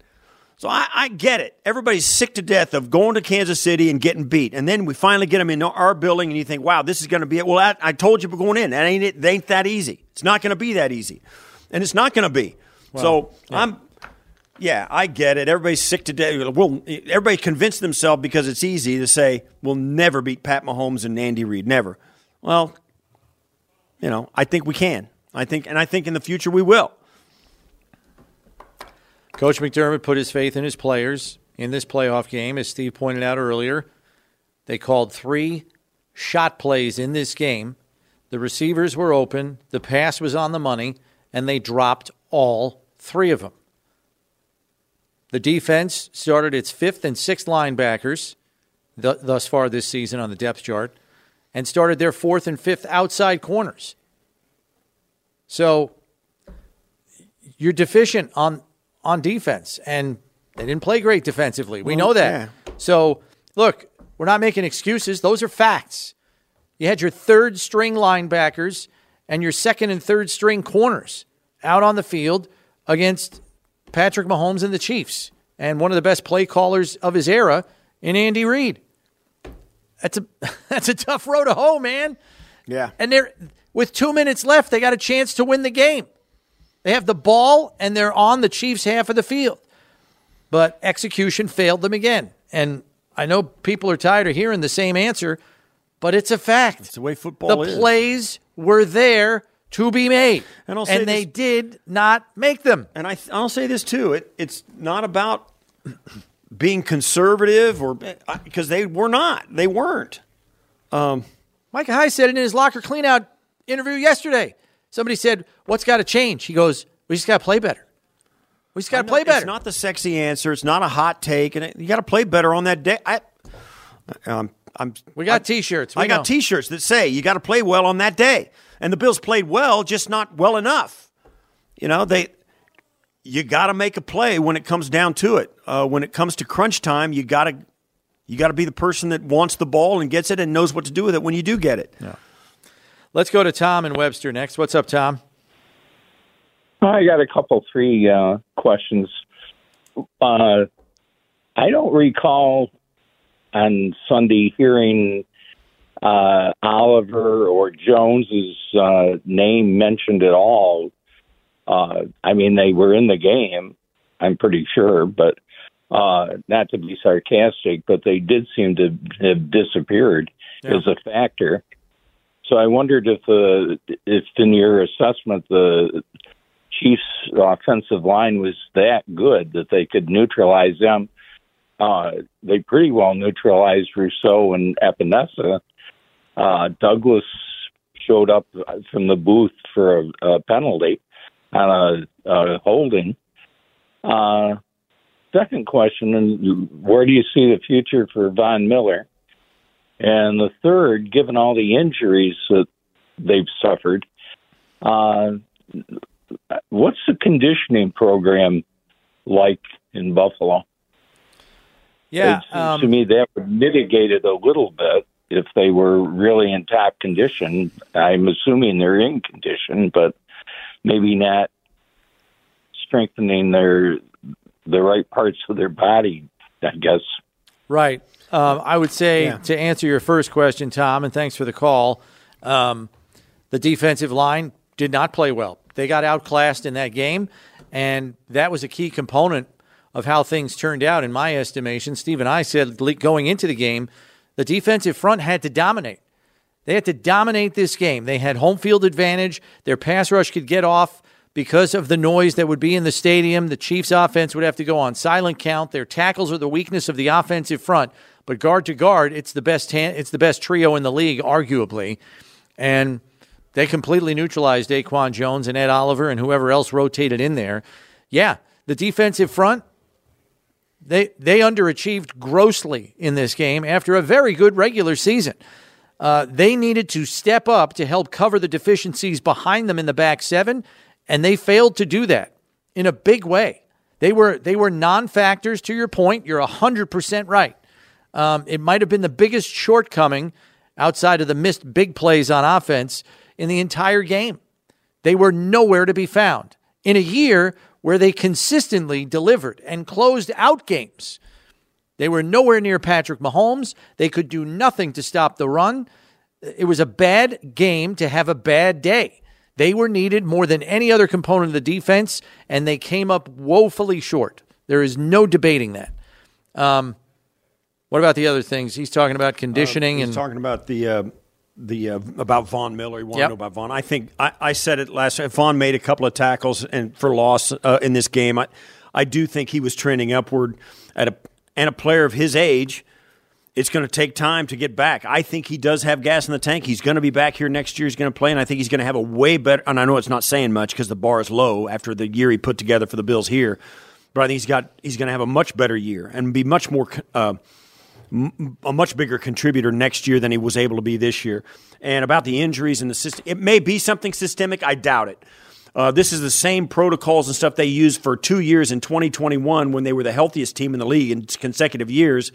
So I, I, get it. Everybody's sick to death of going to Kansas City and getting beat. And then we finally get them in our building, and you think, wow, this is going to be it. Well, I, I told you we're going in. That ain't it. Ain't that easy. It's not going to be that easy. And it's not going to be. So yeah. I'm yeah, I get it. Everybody's sick to death. Well, everybody convinced themselves because it's easy to say we'll never beat Pat Mahomes and Andy Reid. Never. Well, you know, I think we can. I think, and I think in the future we will. Coach McDermott put his faith in his players in this playoff game, as Steve pointed out earlier. They called three shot plays in this game. The receivers were open, the pass was on the money, and they dropped all three of them. The defense started its fifth and sixth linebackers th- thus far this season on the depth chart and started their fourth and fifth outside corners. So you're deficient on on defense, and they didn't play great defensively. We well, know that. Yeah. So look, we're not making excuses. Those are facts. You had your third string linebackers and your second and third string corners out on the field against Patrick Mahomes and the Chiefs, and one of the best play callers of his era in Andy Reid. That's a that's a tough road to hoe, man. Yeah. And they're with two minutes left, they got a chance to win the game. They have the ball and they're on the Chiefs' half of the field. But execution failed them again. And I know people are tired of hearing the same answer, but it's a fact. It's the way football the is. The plays were there to be made, and, and they did not make them. And I, I'll say this too: it, it's not about being conservative or because they were not, they weren't. Um, Micah Hyde said it in his locker cleanout interview yesterday. Somebody said, "What's got to change?" He goes, "We just got to play better. We just got to play better." It's not the sexy answer. It's not a hot take, and it, you got to play better on that day. I, um, I'm. We got I, T-shirts. We I got T-shirts that say you got to play well on that day and the Bills played well, just not well enough. You know, they you got to make a play when it comes down to it. Uh, when it comes to crunch time, you got to you got to be the person that wants the ball and gets it and knows what to do with it when you do get it. Yeah. Let's go to Tom and Webster next. What's up, Tom? I got a couple, three uh, questions. Uh, I don't recall on Sunday hearing uh, Oliver or Jones's uh, name mentioned at all. Uh, I mean, they were in the game, I'm pretty sure, but uh, not to be sarcastic, but they did seem to have disappeared yeah. as a factor. So I wondered if, uh, if in your assessment, the Chiefs' offensive line was that good that they could neutralize them. Uh, they pretty well neutralized Rousseau and Epenesa uh, Douglas showed up from the booth for a, a penalty on a, a holding. Uh, second question, where do you see the future for Von Miller? And the third, given all the injuries that they've suffered, uh, what's the conditioning program like in Buffalo? Yeah, it seems um, to me that would mitigate it a little bit if they were really in top condition. I'm assuming they're in condition, but maybe not strengthening their the right parts of their body. I guess. Right. Um, I would say Yeah. to answer your first question, Tom, and thanks for the call. Um, the defensive line did not play well. They got outclassed in that game, and that was a key component of how things turned out, in my estimation. Steve and I said going into the game, the defensive front had to dominate. They had to dominate this game. They had home field advantage. Their pass rush could get off because of the noise that would be in the stadium. The Chiefs' offense would have to go on silent count. Their tackles are the weakness of the offensive front, but guard to guard, it's the best. Han- it's the best trio in the league, arguably, and they completely neutralized Daquan Jones and Ed Oliver and whoever else rotated in there. Yeah, the defensive front they they underachieved grossly in this game after a very good regular season. Uh, they needed to step up to help cover the deficiencies behind them in the back seven, and they failed to do that in a big way. They were they were non-factors. To your point, you're hundred percent right. Um, it might have been the biggest shortcoming outside of the missed big plays on offense in the entire game. They were nowhere to be found in a year where they consistently delivered and closed out games. They were nowhere near Patrick Mahomes. They could do nothing to stop the run. It was a bad game to have a bad day. They were needed more than any other component of the defense, and they came up woefully short. There is no debating that. Um, what about the other things? He's talking about conditioning He's and talking about the uh, the uh, about Von Miller. He wanted Yep. to know about Von. I think I, I said it last. Von made a couple of tackles and for loss uh, in this game. I I do think he was trending upward at a and a player of his age. It's going to take time to get back. I think he does have gas in the tank. He's going to be back here next year. He's going to play, and I think he's going to have a way better. And I know it's not saying much because the bar is low after the year he put together for the Bills here, but I think he's got he's going to have a much better year and be much more. Uh, a much bigger contributor next year than he was able to be this year. And about the injuries and the system, it may be something systemic. I doubt it. Uh, this is the same protocols and stuff they used for two years in 2021 when they were the healthiest team in the league in consecutive years.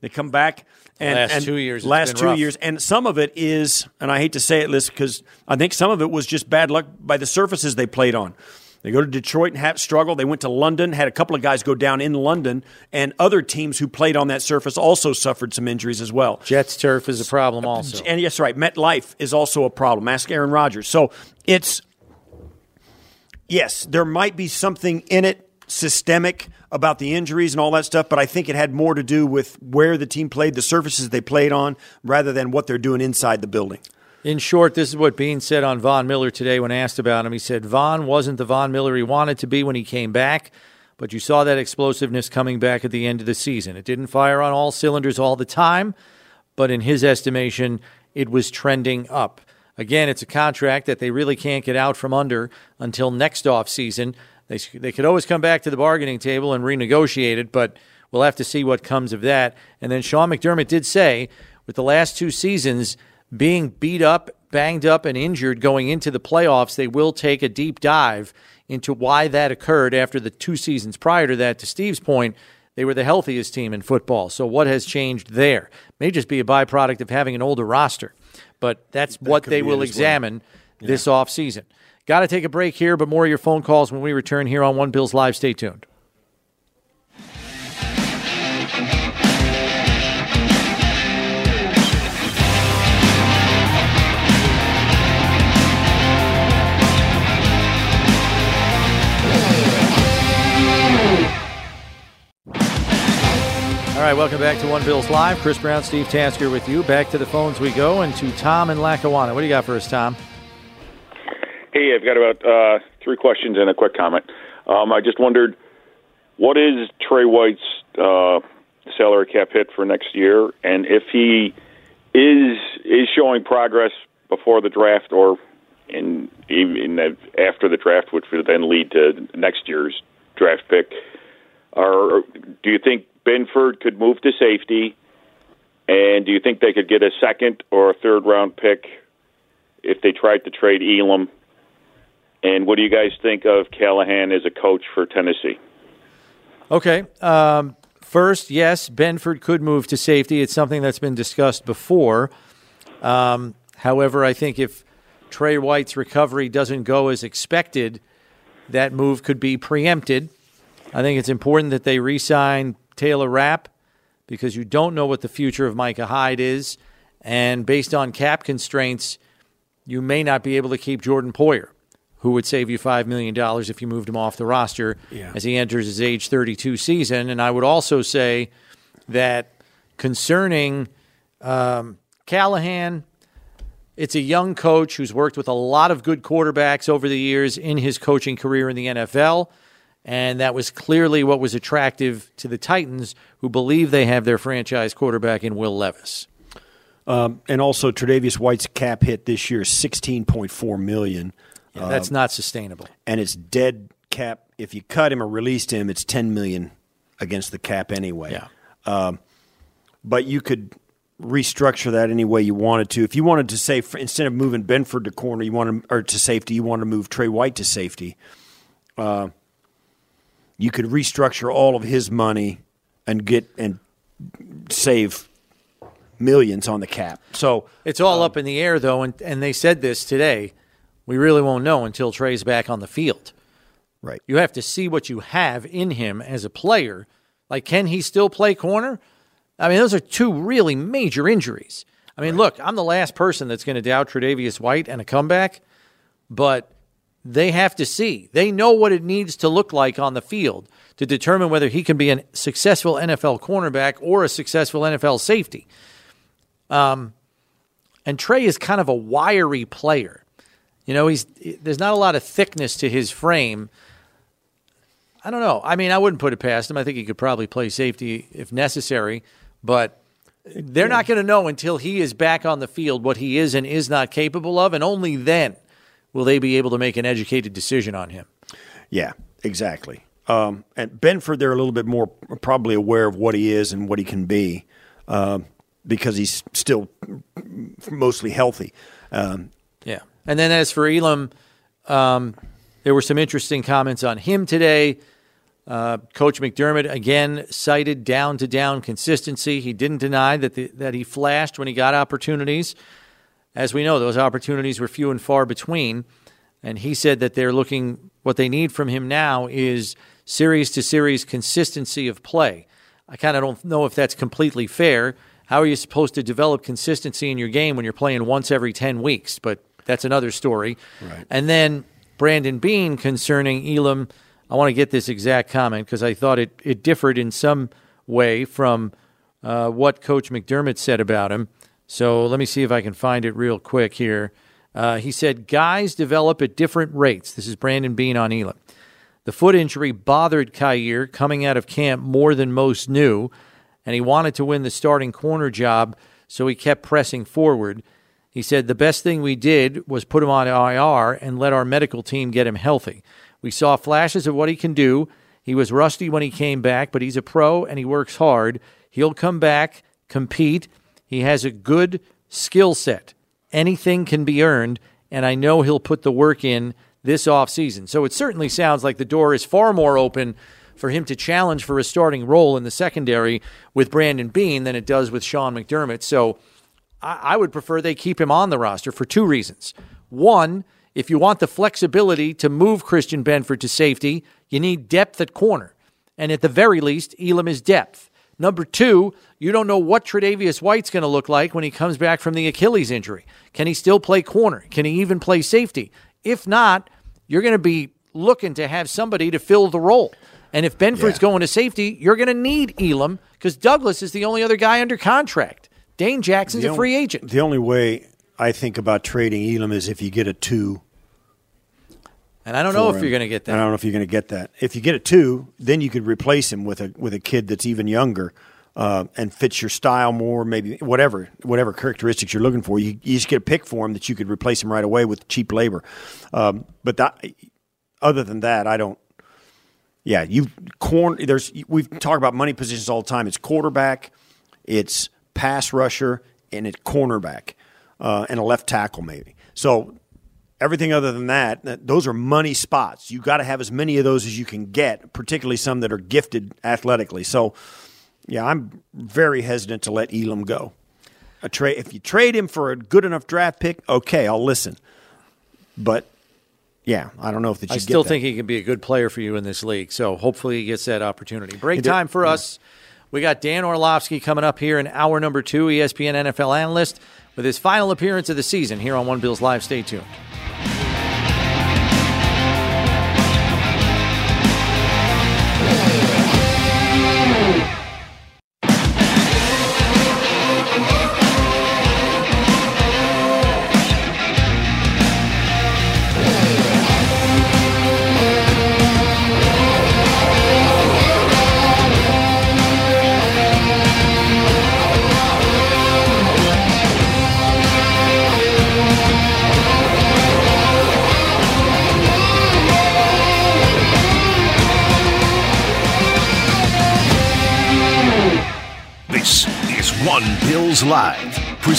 They come back and Last and two years, last two rough. years, and some of it is, and I hate to say it, Liz, because I think some of it was just bad luck by the surfaces they played on. They go to Detroit and have struggle. They went to London, had a couple of guys go down in London, and other teams who played on that surface also suffered some injuries as well. Jets turf is a problem also. And yes, right. MetLife is also a problem. Ask Aaron Rodgers. So it's yes, there might be something in it systemic about the injuries and all that stuff, but I think it had more to do with where the team played, the surfaces they played on, rather than what they're doing inside the building. In short, this is what Beane said on Von Miller today when asked about him. He said Von wasn't the Von Miller he wanted to be when he came back, but you saw that explosiveness coming back at the end of the season. It didn't fire on all cylinders all the time, but in his estimation, it was trending up. Again, it's a contract that they really can't get out from under until next offseason. They, they could always come back to the bargaining table and renegotiate it, but we'll have to see what comes of that. And then Sean McDermott did say, with the last two seasons being beat up, banged up, and injured going into the playoffs, they will take a deep dive into why that occurred after the two seasons prior to that. To Steve's point, they were the healthiest team in football. So what has changed there? May just be a byproduct of having an older roster, but that's what they will it as well. examine this offseason. Got to take a break here, but more of your phone calls when we return here on One Bills Live. Stay tuned. All right, welcome back to One Bills Live. Chris Brown, Steve Tasker with you. Back to the phones we go and to Tom and Lackawanna. What do you got for us, Tom? Hey, I've got about uh, three questions and a quick comment. Um, I just wondered, what is Trey White's uh, salary cap hit for next year, and if he is is showing progress before the draft or in even after the draft, which would then lead to next year's draft pick, or do you think Benford could move to safety? And do you think they could get a second or a third round pick if they tried to trade Elam? And what do you guys think of Callahan as a coach for Tennessee? Okay. Um, First, yes, Benford could move to safety. It's something that's been discussed before. Um, however, I think if Trey White's recovery doesn't go as expected, that move could be preempted. I think it's important that they re sign Taylor Rapp because you don't know what the future of Micah Hyde is. And based on cap constraints, you may not be able to keep Jordan Poyer, who would save you $5 million if you moved him off the roster Yeah. as he enters his age 32 season. And I would also say that concerning um, Callahan, it's a young coach who's worked with a lot of good quarterbacks over the years in his coaching career in the NFL. And that was clearly what was attractive to the Titans, who believe they have their franchise quarterback in Will Levis. Um, and also, Tre'Davious White's cap hit this year is sixteen point four million, Yeah, that's um, not sustainable. and it's dead cap. If you cut him or released him, it's ten million against the cap anyway. Yeah. Um, but you could restructure that any way you wanted to. If you wanted to say instead of moving Benford to corner, you want to or to safety, you want to move Trey White to safety. Uh, you could restructure all of his money and get and save millions on the cap. So It's all um, up in the air, though, and, and they said this today. We really won't know until Trey's back on the field. right, You have to see what you have in him as a player. Like, can he still play corner? I mean, those are two really major injuries. I mean, look, I'm the last person that's going to doubt Tre'Davious White and a comeback, but they have to see. They know what it needs to look like on the field to determine whether he can be a successful NFL cornerback or a successful NFL safety. Um, and Trey is kind of a wiry player. You know, he's there's not a lot of thickness to his frame. I don't know. I mean, I wouldn't put it past him. I think he could probably play safety if necessary, but they're not going to know until he is back on the field what he is and is not capable of, and only then will they be able to make an educated decision on him. yeah, exactly. Um, and Benford, they're a little bit more probably aware of what he is and what he can be um, because he's still mostly healthy. Um, Yeah. And then as for Elam, um, there were some interesting comments on him today. Uh, Coach McDermott again cited down to down consistency. He didn't deny that the, that he flashed when he got opportunities. As we know, those opportunities were few and far between. And he said that they're looking, what they need from him now is series to series consistency of play. I kind of don't know if that's completely fair. How are you supposed to develop consistency in your game when you're playing once every 10 weeks? But that's another story. Right. And then Brandon Beane concerning Elam. I want to get this exact comment because I thought it, it differed in some way from uh, what Coach McDermott said about him. So let me see if I can find it real quick here. Uh, he said, Guys develop at different rates. This is Brandon Beane on Elam. The foot injury bothered Kaiir coming out of camp more than most knew, and he wanted to win the starting corner job, so he kept pressing forward. He said, The best thing we did was put him on IR and let our medical team get him healthy. We saw flashes of what he can do. He was rusty when he came back, but he's a pro and he works hard. He'll come back, compete. He has a good skill set. Anything can be earned, and I know he'll put the work in this offseason. So it certainly sounds like the door is far more open for him to challenge for a starting role in the secondary with Brandon Beane than it does with Sean McDermott. So I, I would prefer they keep him on the roster for two reasons. One, if you want the flexibility to move Christian Benford to safety, you need depth at corner. And at the very least, Elam is depth. Number two, you don't know what Tre'Davious White's going to look like when he comes back from the Achilles injury. Can he still play corner? Can he even play safety? If not, you're going to be looking to have somebody to fill the role. And if Benford's Yeah. going to safety, you're going to need Elam because Douglas is the only other guy under contract. Dane Jackson's a the free only- agent. The only way I think about trading Elam is if you get a two. And I don't know if him. you're going to get that. I don't know if you're going to get that. If you get a two, then you could replace him with a with a kid that's even younger uh, and fits your style more. Maybe whatever whatever characteristics you're looking for. You, you just get a pick for him that you could replace him right away with cheap labor. Um, but that, other than that, I don't. Yeah, you corn. There's we've talked about money positions all the time. It's quarterback, it's pass rusher, and it's cornerback, uh, and a left tackle maybe. So everything other than that, those are money spots. You got to have as many of those as you can get, particularly some that are gifted athletically. So Yeah, I'm very hesitant to let Elam go. A trade if you trade him for a good enough draft pick, okay, I'll listen. But yeah, I don't know if that you I still think he can be a good player for you in this league. So hopefully he gets that opportunity. Break time for us. We got Dan Orlovsky coming up here in hour number two, ESPN NFL analyst, with his final appearance of the season here on One Bills Live. Stay tuned.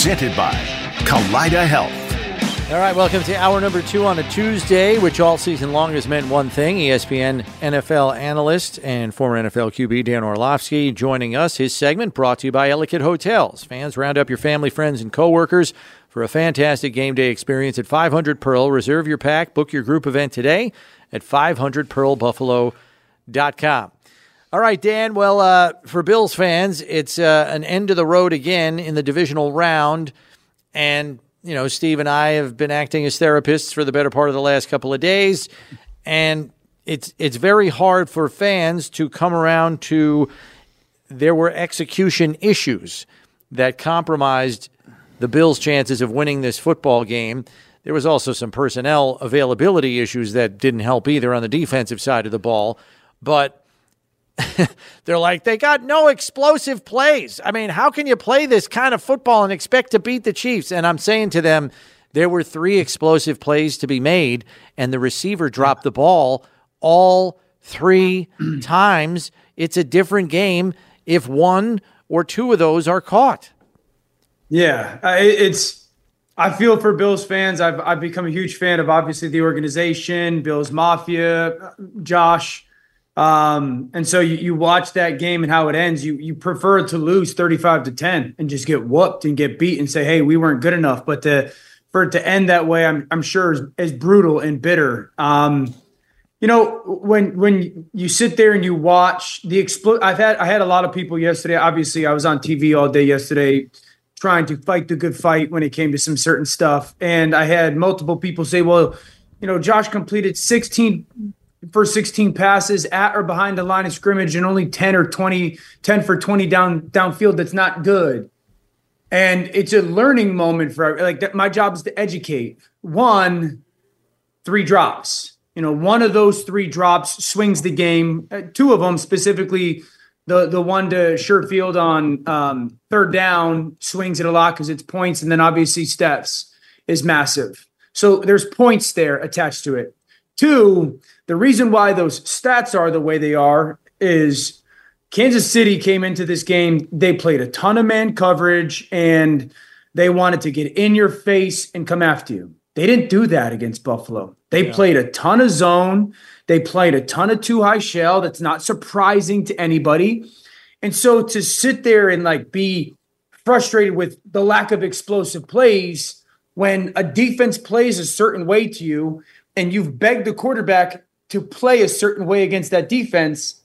Presented by Kaleida Health. All right, welcome to hour number two on a Tuesday, which all season long has meant one thing. ESPN NFL analyst and former NFL QB Dan Orlovsky joining us. His segment brought to you by Ellicott Hotels. Fans, round up your family, friends, and coworkers for a fantastic game day experience at 500 Pearl. Reserve your pack, book your group event today at 500pearlbuffalo.com. All right, Dan. Well, uh, for Bills fans, it's uh, an end of the road again in the divisional round. And, you know, Steve and I have been acting as therapists for the better part of the last couple of days. And it's it's very hard for fans to come around to there were execution issues that compromised the Bills' chances of winning this football game. There was also some personnel availability issues that didn't help either on the defensive side of the ball. But they're like, they got no explosive plays. I mean, how can you play this kind of football and expect to beat the Chiefs? And I'm saying to them, there were three explosive plays to be made, and the receiver dropped the ball all three times. It's a different game if one or two of those are caught. Yeah, it's. I feel for Bills fans. I've I've become a huge fan of obviously the organization, Bills Mafia, uh, Josh, um, and so you, you watch that game and how it ends. You you prefer to lose thirty five to ten and just get whooped and get beat and say, hey, we weren't good enough. But to for it to end that way, I'm I'm sure is, is brutal and bitter. Um, you know when when you sit there and you watch the expl I've had I had a lot of people yesterday. Obviously, I was on TV all day yesterday trying to fight the good fight when it came to some certain stuff. And I had multiple people say, well, you know, Josh completed 16 for 16 passes at or behind the line of scrimmage and only 10 or 20, 10 for 20 down downfield. That's not good. And it's a learning moment for like that. My job is to educate. One, three drops. You know, one of those three drops swings the game. Uh, two of them specifically the the one to Sherfield on um, third down swings it a lot because it's points, and then obviously steps is massive. So there's points there attached to it. Two, the reason why those stats are the way they are is Kansas City came into this game. They played a ton of man coverage and they wanted to get in your face and come after you. They didn't do that against Buffalo. They yeah. played a ton of zone. They played a ton of two high shell. That's not surprising to anybody. And so to sit there and like be frustrated with the lack of explosive plays when a defense plays a certain way to you and you've begged the quarterback to play a certain way against that defense,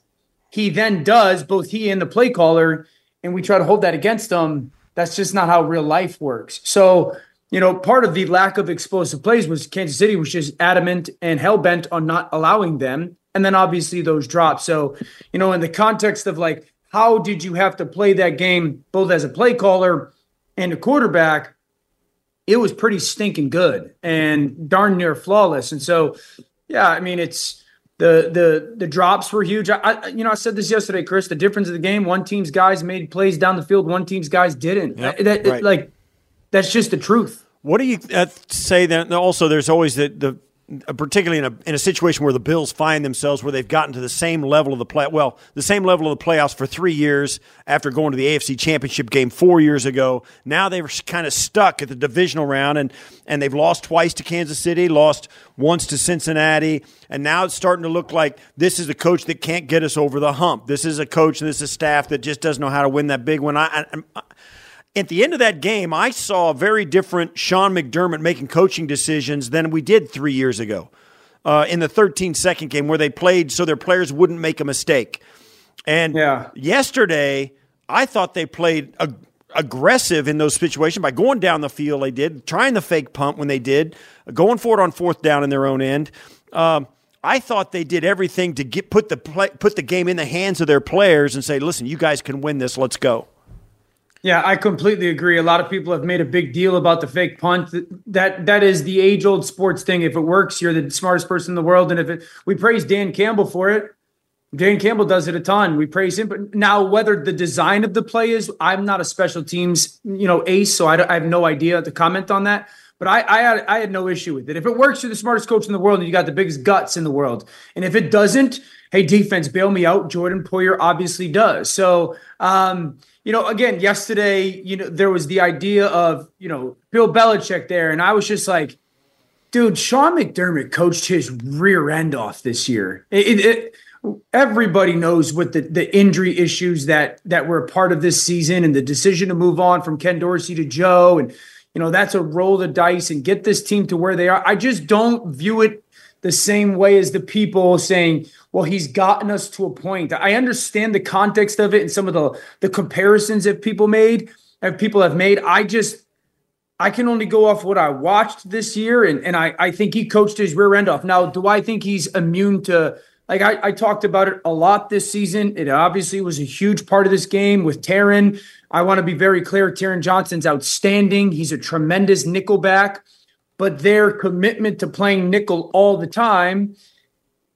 he then does, both he and the play caller, and we try to hold that against him. That's just not how real life works. So, you know, part of the lack of explosive plays was Kansas City was just adamant and hell bent on not allowing them. And then obviously those drops. So, you know, in the context of like, how did you have to play that game both as a play caller and a quarterback? It was pretty stinking good and darn near flawless. And so, yeah, I mean, it's the the the drops were huge. I, you know, I said this yesterday, Chris. The difference of the game: one team's guys made plays down the field, one team's guys didn't. Yep, that, right. Like, that's just the truth. What do you uh, say then? Also, there's always the, the Uh, particularly in a in a situation where the Bills find themselves where they've gotten to the same level of the play well, the same level of the playoffs for three years after going to the AFC Championship game four years ago. Now they're kind of stuck at the divisional round and and they've lost twice to Kansas City, lost once to Cincinnati, and now it's starting to look like this is a coach that can't get us over the hump. This is a coach and this is a staff that just doesn't know how to win that big one. I, I at the end of that game, I saw a very different Sean McDermott making coaching decisions than we did three years ago uh, in the 13 second game where they played so their players wouldn't make a mistake. And yeah. yesterday, I thought they played ag- aggressive in those situations by going down the field. They did, trying the fake punt when they did, going for it on fourth down in their own end. Um, I thought they did everything to get put the play, put the game in the hands of their players and say, "Listen, you guys can win this. Let's go." Yeah, I completely agree. A lot of people have made a big deal about the fake punt. That that is the age old sports thing. If it works, you're the smartest person in the world. And if it, we praise Dan Campbell for it, Dan Campbell does it a ton. We praise him. But now, whether the design of the play is, I'm not a special teams, you know, ace, so I, I have no idea to comment on that. But I, I had, I had no issue with it. If it works, you're the smartest coach in the world, and you got the biggest guts in the world. And if it doesn't, hey, defense, bail me out. Jordan Poyer obviously does. So. um you know, again, yesterday, you know, there was the idea of, you know, Bill Belichick there. And I was just like, dude, Sean McDermott coached his rear end off this year. It, it, everybody knows what the, the injury issues that that were a part of this season and the decision to move on from Ken Dorsey to Joe. And, you know, that's a roll the dice and get this team to where they are. I just don't view it the same way as the people saying, well, he's gotten us to a point. I understand the context of it and some of the, the comparisons that people made, that people have made. I just, I can only go off what I watched this year, and, and I, I think he coached his rear end off. Now, do I think he's immune to, like, I, I talked about it a lot this season. It obviously was a huge part of this game with Taron. I want to be very clear Taron Johnson's outstanding. He's a tremendous nickelback but their commitment to playing nickel all the time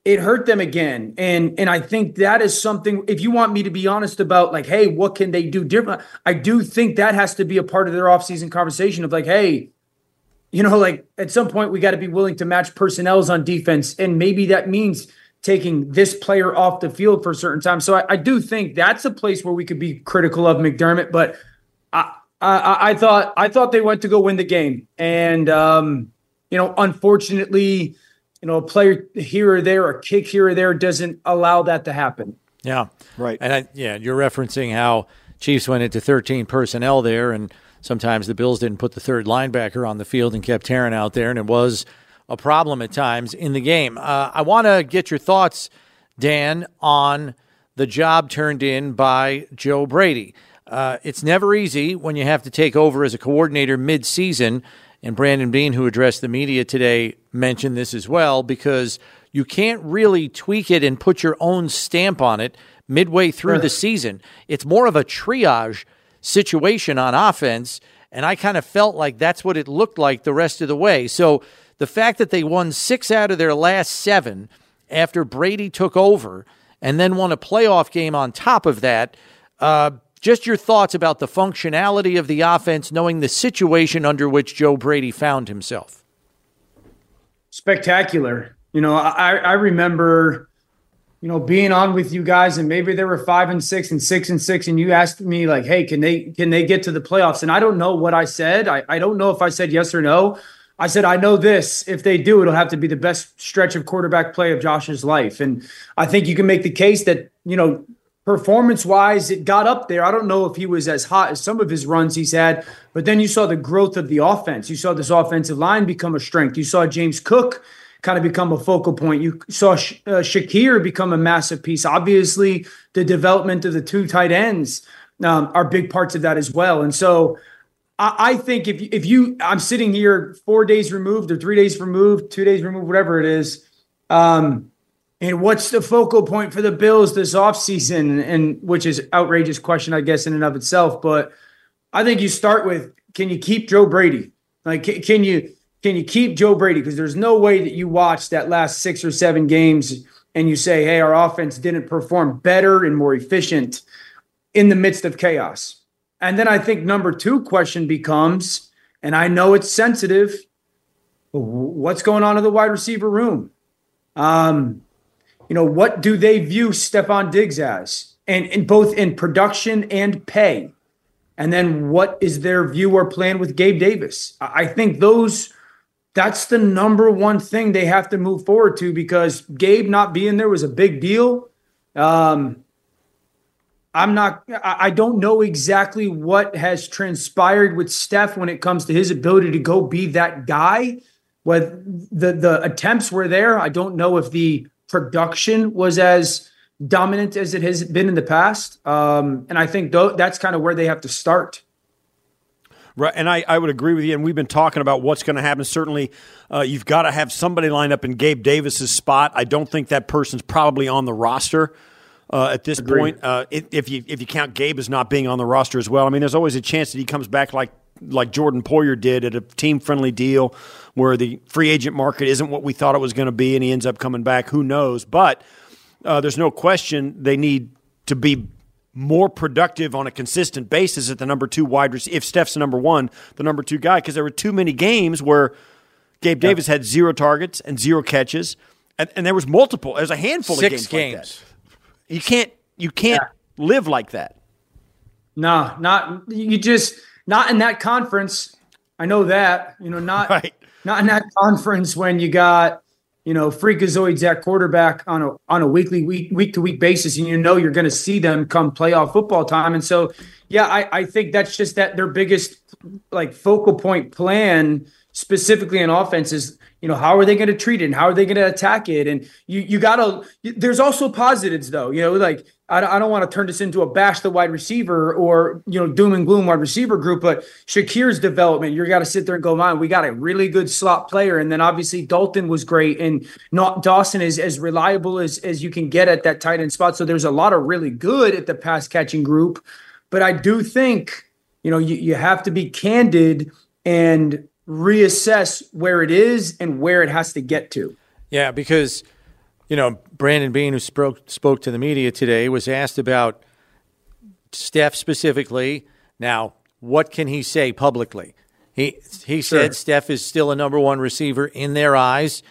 it hurt them again and and i think that is something if you want me to be honest about like hey what can they do different i do think that has to be a part of their offseason conversation of like hey you know like at some point we got to be willing to match personnels on defense and maybe that means taking this player off the field for a certain time so i, I do think that's a place where we could be critical of mcdermott but i I, I thought I thought they went to go win the game, and um, you know, unfortunately, you know, a player here or there, a kick here or there, doesn't allow that to happen. Yeah, right. And I, yeah, you're referencing how Chiefs went into 13 personnel there, and sometimes the Bills didn't put the third linebacker on the field and kept Taron out there, and it was a problem at times in the game. Uh, I want to get your thoughts, Dan, on the job turned in by Joe Brady. Uh, it's never easy when you have to take over as a coordinator mid-season. And Brandon Beane, who addressed the media today, mentioned this as well because you can't really tweak it and put your own stamp on it midway through the season. It's more of a triage situation on offense. And I kind of felt like that's what it looked like the rest of the way. So the fact that they won six out of their last seven after Brady took over and then won a playoff game on top of that, uh, just your thoughts about the functionality of the offense, knowing the situation under which Joe Brady found himself. Spectacular. You know, I, I remember, you know, being on with you guys, and maybe they were five and six and six and six, and you asked me like, "Hey, can they can they get to the playoffs?" And I don't know what I said. I, I don't know if I said yes or no. I said, I know this. If they do, it'll have to be the best stretch of quarterback play of Josh's life. And I think you can make the case that, you know, performance wise, it got up there. I don't know if he was as hot as some of his runs he's had, but then you saw the growth of the offense. You saw this offensive line become a strength. You saw James Cook kind of become a focal point. You saw Sha- uh, Shakir become a massive piece. Obviously, the development of the two tight ends um, are big parts of that as well. And so, I, I think if if you, I'm sitting here four days removed or three days removed, two days removed, whatever it is. Um, and what's the focal point for the Bills this offseason? And which is outrageous question, I guess, in and of itself. But I think you start with can you keep Joe Brady? Like, can you can you keep Joe Brady? Because there's no way that you watch that last six or seven games and you say, hey, our offense didn't perform better and more efficient in the midst of chaos. And then I think number two question becomes, and I know it's sensitive, what's going on in the wide receiver room? Um, you know, what do they view Stefon Diggs as? And both in production and pay. And then what is their view or plan with Gabe Davis? I think those that's the number one thing they have to move forward to because Gabe not being there was a big deal. Um, I'm not, I don't know exactly what has transpired with Steph when it comes to his ability to go be that guy. Whether the, the attempts were there, I don't know if the production was as dominant as it has been in the past. Um, and I think th- that's kind of where they have to start. Right, and I, I would agree with you. And we've been talking about what's going to happen. Certainly, uh, you've got to have somebody lined up in Gabe Davis's spot. I don't think that person's probably on the roster uh, at this Agreed. point. Uh, if you if you count Gabe as not being on the roster as well, I mean, there's always a chance that he comes back like like Jordan Poyer did at a team friendly deal where the free agent market isn't what we thought it was going to be, and he ends up coming back. Who knows? But uh, there's no question they need to be more productive on a consistent basis at the number two wide receiver. If Steph's the number one, the number two guy, because there were too many games where Gabe Davis had zero targets and zero catches, and, and there was multiple. There's a handful Six of games. games. Like you can't you can't yeah. live like that. No, not you. Just not in that conference. I know that. You know, not right. not in that conference when you got you know, freakazoids at quarterback on a on a weekly week week to week basis, and you know you're going to see them come playoff football time. And so, yeah, I, I think that's just that their biggest like focal point plan specifically in offense is you know how are they going to treat it and how are they going to attack it? And you you gotta there's also positives though you know like I, I don't want to turn this into a bash the wide receiver or you know doom and gloom wide receiver group but Shakir's development you got to sit there and go man we got a really good slot player. And then obviously Dalton was great and not Dawson is as reliable as as you can get at that tight end spot. So there's a lot of really good at the pass catching group. But I do think you know you, you have to be candid and reassess where it is and where it has to get to. Yeah, because you know Brandon Beane, who spoke spoke to the media today, was asked about Steph specifically. Now, what can he say publicly? He he sure. said Steph is still a number one receiver in their eyes.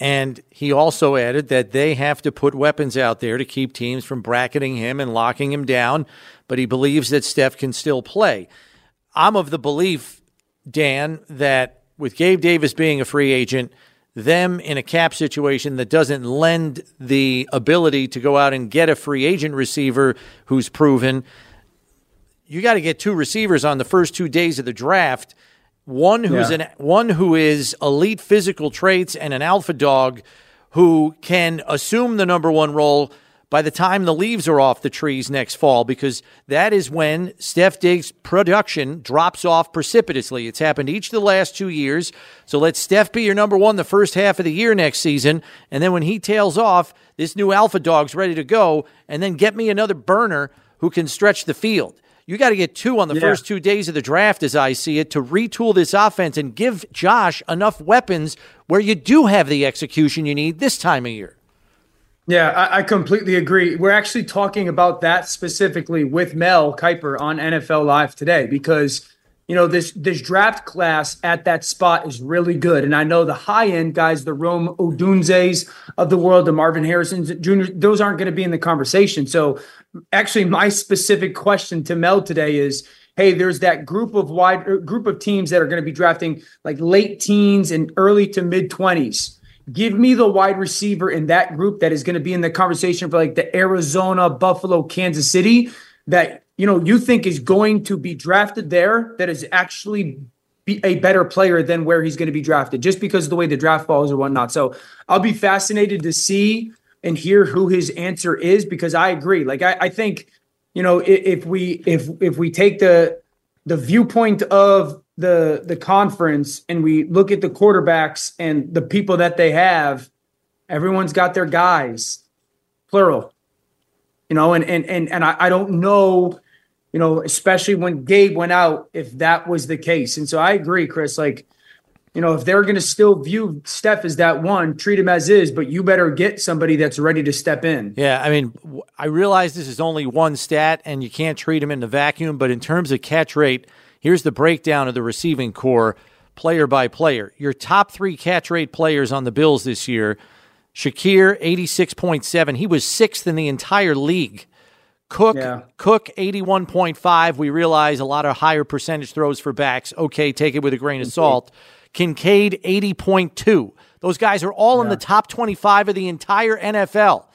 And he also added that they have to put weapons out there to keep teams from bracketing him and locking him down. But he believes that Steph can still play. I'm of the belief Dan, that with Gabe Davis being a free agent, them in a cap situation that doesn't lend the ability to go out and get a free agent receiver who's proven, you got to get two receivers on the first two days of the draft. One who's yeah. an one who is elite physical traits and an alpha dog who can assume the number one role by the time the leaves are off the trees next fall because that is when Steph Diggs' production drops off precipitously. It's happened each of the last two years. So let Steph be your number one the first half of the year next season. And then when he tails off, this new alpha dog's ready to go. And then get me another burner who can stretch the field. You got to get two on the yeah. first two days of the draft, as I see it, to retool this offense and give Josh enough weapons where you do have the execution you need this time of year. Yeah, I, I, completely agree. We're actually talking about that specifically with Mel Kiper on NFL Live today because you know this this draft class at that spot is really good, and I know the high end guys, the Rome Odunzes of the world, the Marvin Harrisons Jr. Those aren't going to be in the conversation. So, actually, my specific question to Mel today is. Hey, there's that group of wide uh, group of teams that are going to be drafting like late teens and early to mid 20s Give me the wide receiver in that group that is going to be in the conversation for like the Arizona, Buffalo, Kansas City that you know you think is going to be drafted there that is actually be a better player than where he's going to be drafted just because of the way the draft falls or whatnot. So I'll be fascinated to see and hear who his answer is because I agree. Like I, I think you know if, if we if if we take the the viewpoint of the the conference and we look at the quarterbacks and the people that they have, everyone's got their guys, plural. You know, and and and and I, I don't know, you know, especially when Gabe went out, if that was the case. And so I agree, Chris. Like, you know, if they're going to still view Steph as that one, treat him as is, but you better get somebody that's ready to step in. Yeah, I mean, I realize this is only one stat and you can't treat him in the vacuum, but in terms of catch rate, Here's the breakdown of the receiving corps player by player. Your top three catch rate players on the Bills this year Shakir, 86.7. He was sixth in the entire league. Cook, Yeah. Cook, 81.5. We realize a lot of higher percentage throws for backs. Okay, take it with a grain of salt. Kincaid, 80.2. Those guys are all in the top 25 of the entire NFL.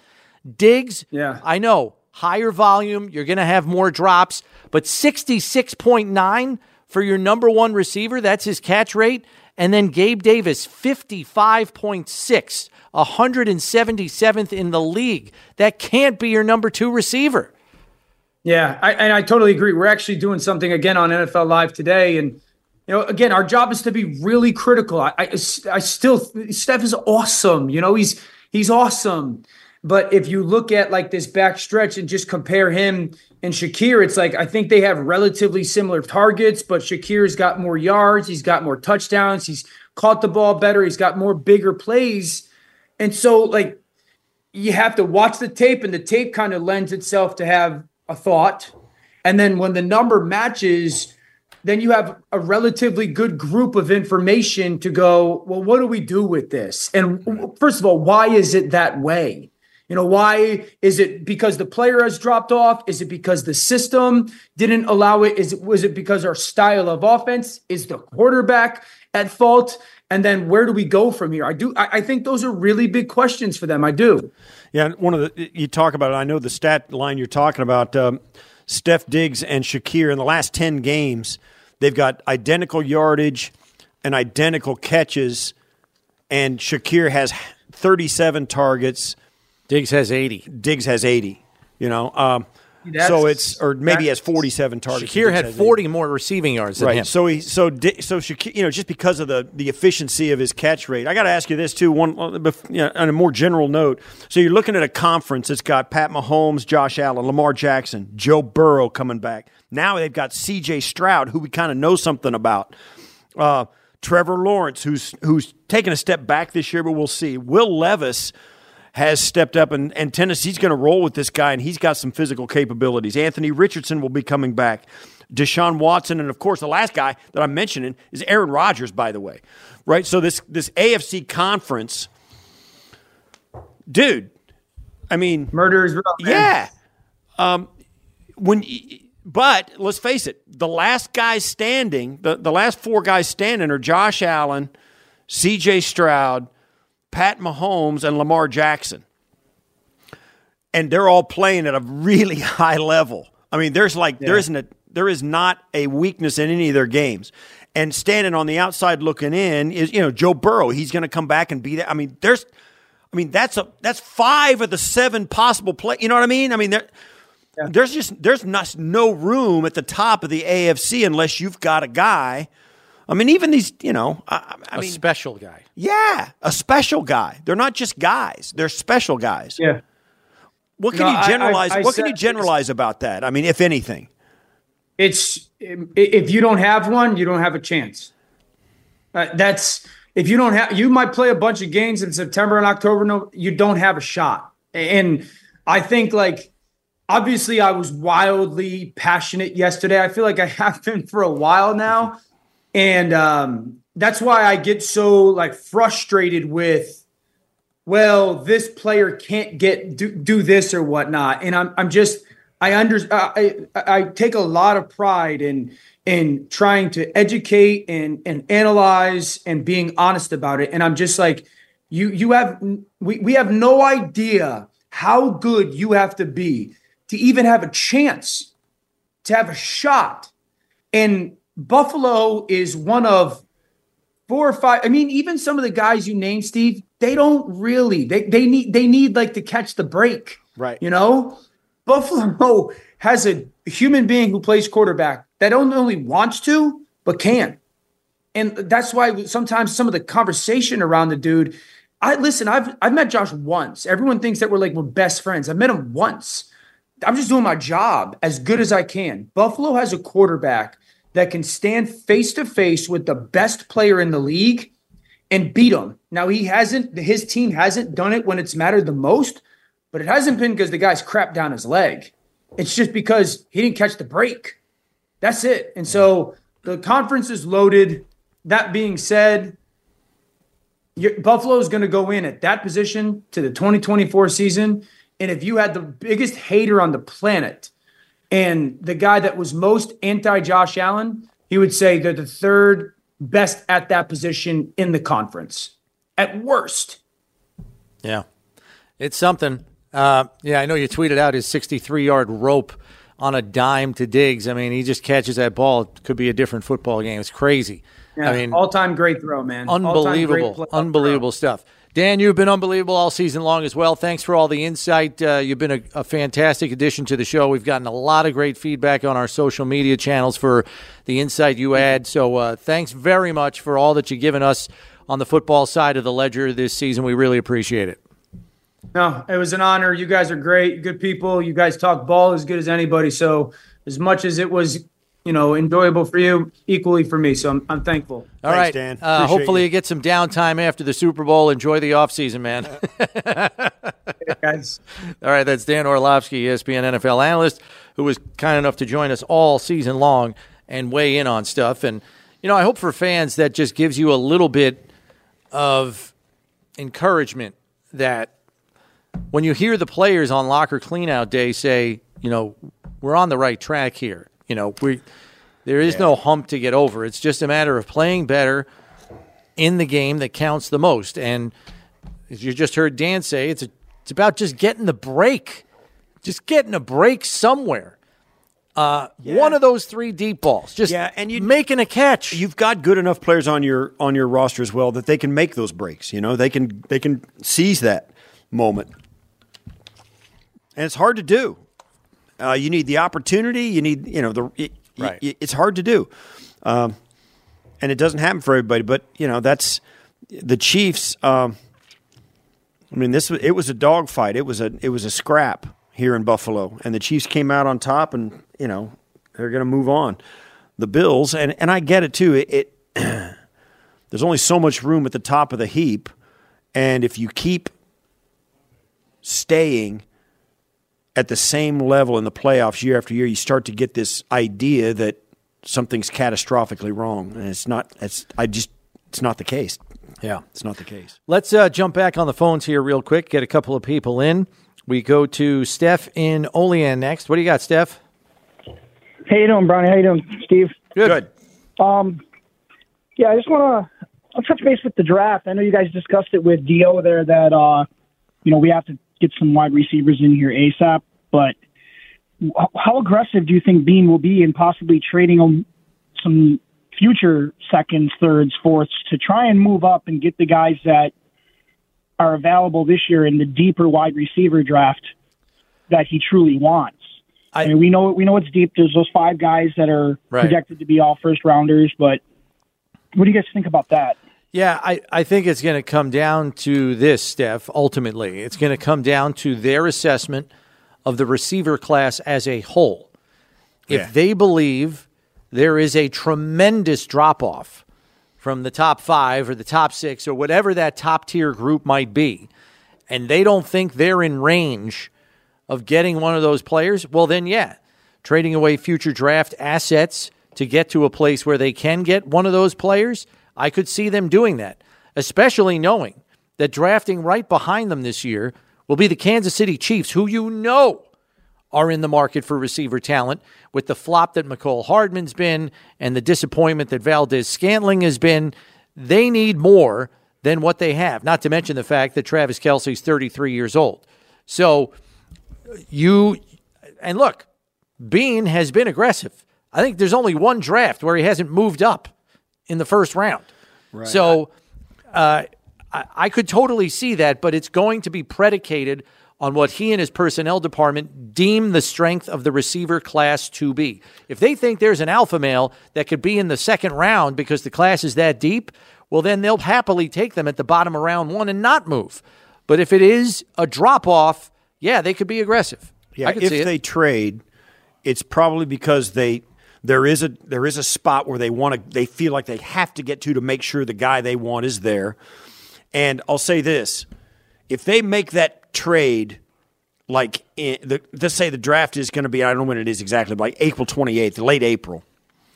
Diggs, Yeah. I know, higher volume, you're going to have more drops, but 66.9 for your number one receiver, that's his catch rate. And then Gabe Davis, 55.6, 177th in the league. That can't be your number two receiver. Yeah, I, and I totally agree. We're actually doing something again on NFL Live today, and you know, again, our job is to be really critical. I, I, I still, Steph is awesome. You know, he's he's awesome. But if you look at like this back stretch and just compare him and Shakir, it's like I think they have relatively similar targets, but Shakir's got more yards, he's got more touchdowns, he's caught the ball better, he's got more bigger plays. And so like you have to watch the tape, and the tape kind of lends itself to have a thought. And then when the number matches, then you have a relatively good group of information to go, well, what do we do with this? And first of all, why is it that way? You know, why is it because the player has dropped off? Is it because the system didn't allow it? Is it was it because our style of offense is the quarterback at fault? And then where do we go from here? I do. I, I think those are really big questions for them. I do. Yeah, one of the you talk about. it, I know the stat line you're talking about. Um, Steph Diggs and Shakir in the last ten games, they've got identical yardage and identical catches, and Shakir has 37 targets. Diggs has 80. Diggs has 80. You know, um, That's- so it's or maybe he has 47 targets. Shakir had has 40 more receiving yards than Right. him. So he so Di- so Shakir, you know just because of the the efficiency of his catch rate. I got to ask you this too. One uh, you know, on a more general note. So you're looking at a conference that's got Pat Mahomes, Josh Allen, Lamar Jackson, Joe Burrow coming back. Now they've got C.J. Stroud, who we kind of know something about. Uh, Trevor Lawrence, who's who's taken a step back this year, but we'll see. Will Levis has stepped up, and, and Tennessee's going to roll with this guy, and he's got some physical capabilities. Anthony Richardson will be coming back. Deshaun Watson, and of course, the last guy that I'm mentioning is Aaron Rodgers, by the way. Right? So this this AFC conference, dude, I mean, Murder is real. man. yeah. Um, when, but let's face it, the last guys standing, the, the last four guys standing are Josh Allen, C.J. Stroud, Pat Mahomes, and Lamar Jackson, and they're all playing at a really high level. I mean, there's like there isn't a there is not a weakness in any of their games. And standing on the outside looking in is you know Joe Burrow. He's going to come back and be there. I mean, there's I mean, that's a that's five of the seven possible play. You know what I mean? I mean, there, there's just there's not, no room at the top of the AFC unless you've got a guy. I mean, even these, you know, I, I a mean, special guy. yeah, a special guy. They're not just guys; they're special guys. Yeah. What can know, you I- I- generalize? I what can you generalize about that? I mean, if anything, it's if you don't have one, you don't have a chance. Uh, that's if you don't have. You might play a bunch of games in September and October. No, you don't have a shot. And I think like obviously I was wildly passionate yesterday. I feel like I have been for a while now, and um, that's why I get so like frustrated with. Well, this player can't get do, do this or whatnot, and I'm I'm just I under I, I take a lot of pride in in trying to educate and and analyze and being honest about it. And I'm just like, you you have we we have no idea how good you have to be to even have a chance to have a shot. And Buffalo is one of four or five. I mean, even some of the guys you named, Steve, they don't really. They they need they need like to catch the break. Right. You know, Buffalo has a human being who plays quarterback that not only wants to but can, and that's why sometimes some of the conversation around the dude. I listen. I've I've met Josh once. Everyone thinks that we're like we're best friends. I met him once. I'm just doing my job as good as I can. Buffalo has a quarterback that can stand face to face with the best player in the league and beat him. Now he hasn't his team hasn't done it when it's mattered the most, but it hasn't been because the guy's crapped down his leg. It's just because he didn't catch the break. That's it. And so the conference is loaded. that being said, Buffalo is going to go in at that position to the 2024 season. And if you had the biggest hater on the planet and the guy that was most anti Josh Allen, he would say they're the third best at that position in the conference at worst. Yeah, it's something. Uh, yeah, I know you tweeted out his 63 yard rope on a dime to Diggs. I mean, he just catches that ball. It could be a different football game. It's crazy. Yeah, I mean, all time great throw, man. Unbelievable, unbelievable throw. stuff. Dan, you've been unbelievable all season long as well. Thanks for all the insight. Uh, you've been a, a, fantastic addition to the show. We've gotten a lot of great feedback on our social media channels for the insight you add. So uh, thanks very much for all that you've given us on the football side of the ledger this season. We really appreciate it. No, it was an honor. You guys are great, good people. You guys talk ball as good as anybody. So as much as it was you know, enjoyable for you, equally for me. So I'm, I'm thankful. All Thanks, right, Dan. Uh, hopefully you. you. get some downtime after the Super Bowl. Enjoy the offseason, man. guys. All right, that's Dan Orlovsky, ESPN NFL analyst, who was kind enough to join us all season long and weigh in on stuff. And, you know, I hope for fans that just gives you a little bit of encouragement that when you hear the players on locker cleanout day say, you know, we're on the right track here you know, we there is yeah. no hump to get over. It's just a matter of playing better in the game that counts the most. And as you just heard Dan say, it's a, it's about just getting the break, just getting a break somewhere. Uh, yeah. One of those three deep balls, just yeah, and you making a catch. You've got good enough players on your on your roster as well that they can make those breaks. You know, they can they can seize that moment, and it's hard to do. Uh, you need the opportunity. You need, you know, the. It, right. It, it's hard to do, um, and it doesn't happen for everybody. But you know, that's the Chiefs. Um, I mean, this it was a dogfight. It was a it was a scrap here in Buffalo, and the Chiefs came out on top, and you know they're going to move on. The Bills, and and I get it too. It, it there's only so much room at the top of the heap, and if you keep staying at the same level in the playoffs year after year, you start to get this idea that something's catastrophically wrong, and it's not. It's I just it's not the case. Yeah, it's not the case. Let's uh, jump back on the phones here real quick. Get a couple of people in. We go to Steph in Olean next. What do you got, Steph? How you doing, Brian? How you doing, Steve? Good. Good. Um, yeah, I just want to. Touch base with the draft. I know you guys discussed it with Dio there that uh, you know we have to get some wide receivers in here ASAP. But how aggressive do you think Beane will be in possibly trading some future seconds, thirds, fourths to try and move up and get the guys that are available this year in the deeper wide receiver draft that he truly wants? I, I mean, we know we know it's deep. There's those five guys that are right. projected to be all first rounders, but what do you guys think about that? Yeah, I, I think it's going to come down to this, Steph, ultimately. It's going to come down to their assessment of the receiver class as a whole. If yeah. they believe there is a tremendous drop off from the top five or the top six or whatever that top tier group might be, and they don't think they're in range of getting one of those players, well, then, yeah, trading away future draft assets to get to a place where they can get one of those players – I could see them doing that, especially knowing that drafting right behind them this year will be the Kansas City Chiefs, who you know are in the market for receiver talent with the flop that Mecole Hardman's been and the disappointment that Valdes-Scantling has been. They need more than what they have, not to mention the fact that Travis Kelce's 33 years old. So you, and look, Beane has been aggressive. I think there's only one draft where he hasn't moved up in the first round. Right. So uh, I, I could totally see that, but it's going to be predicated on what he and his personnel department deem the strength of the receiver class to be. If they think there's an alpha male that could be in the second round because the class is that deep, well, then they'll happily take them at the bottom of round one and not move. But if it is a drop off, yeah, they could be aggressive. Yeah, if they trade, it's probably because they there is a there is a spot where they want to they feel like they have to get to to make sure the guy they want is there. And I'll say this: if they make that trade, like in the, let's say the draft is going to be I don't know when it is exactly, but like April twenty eighth, late April.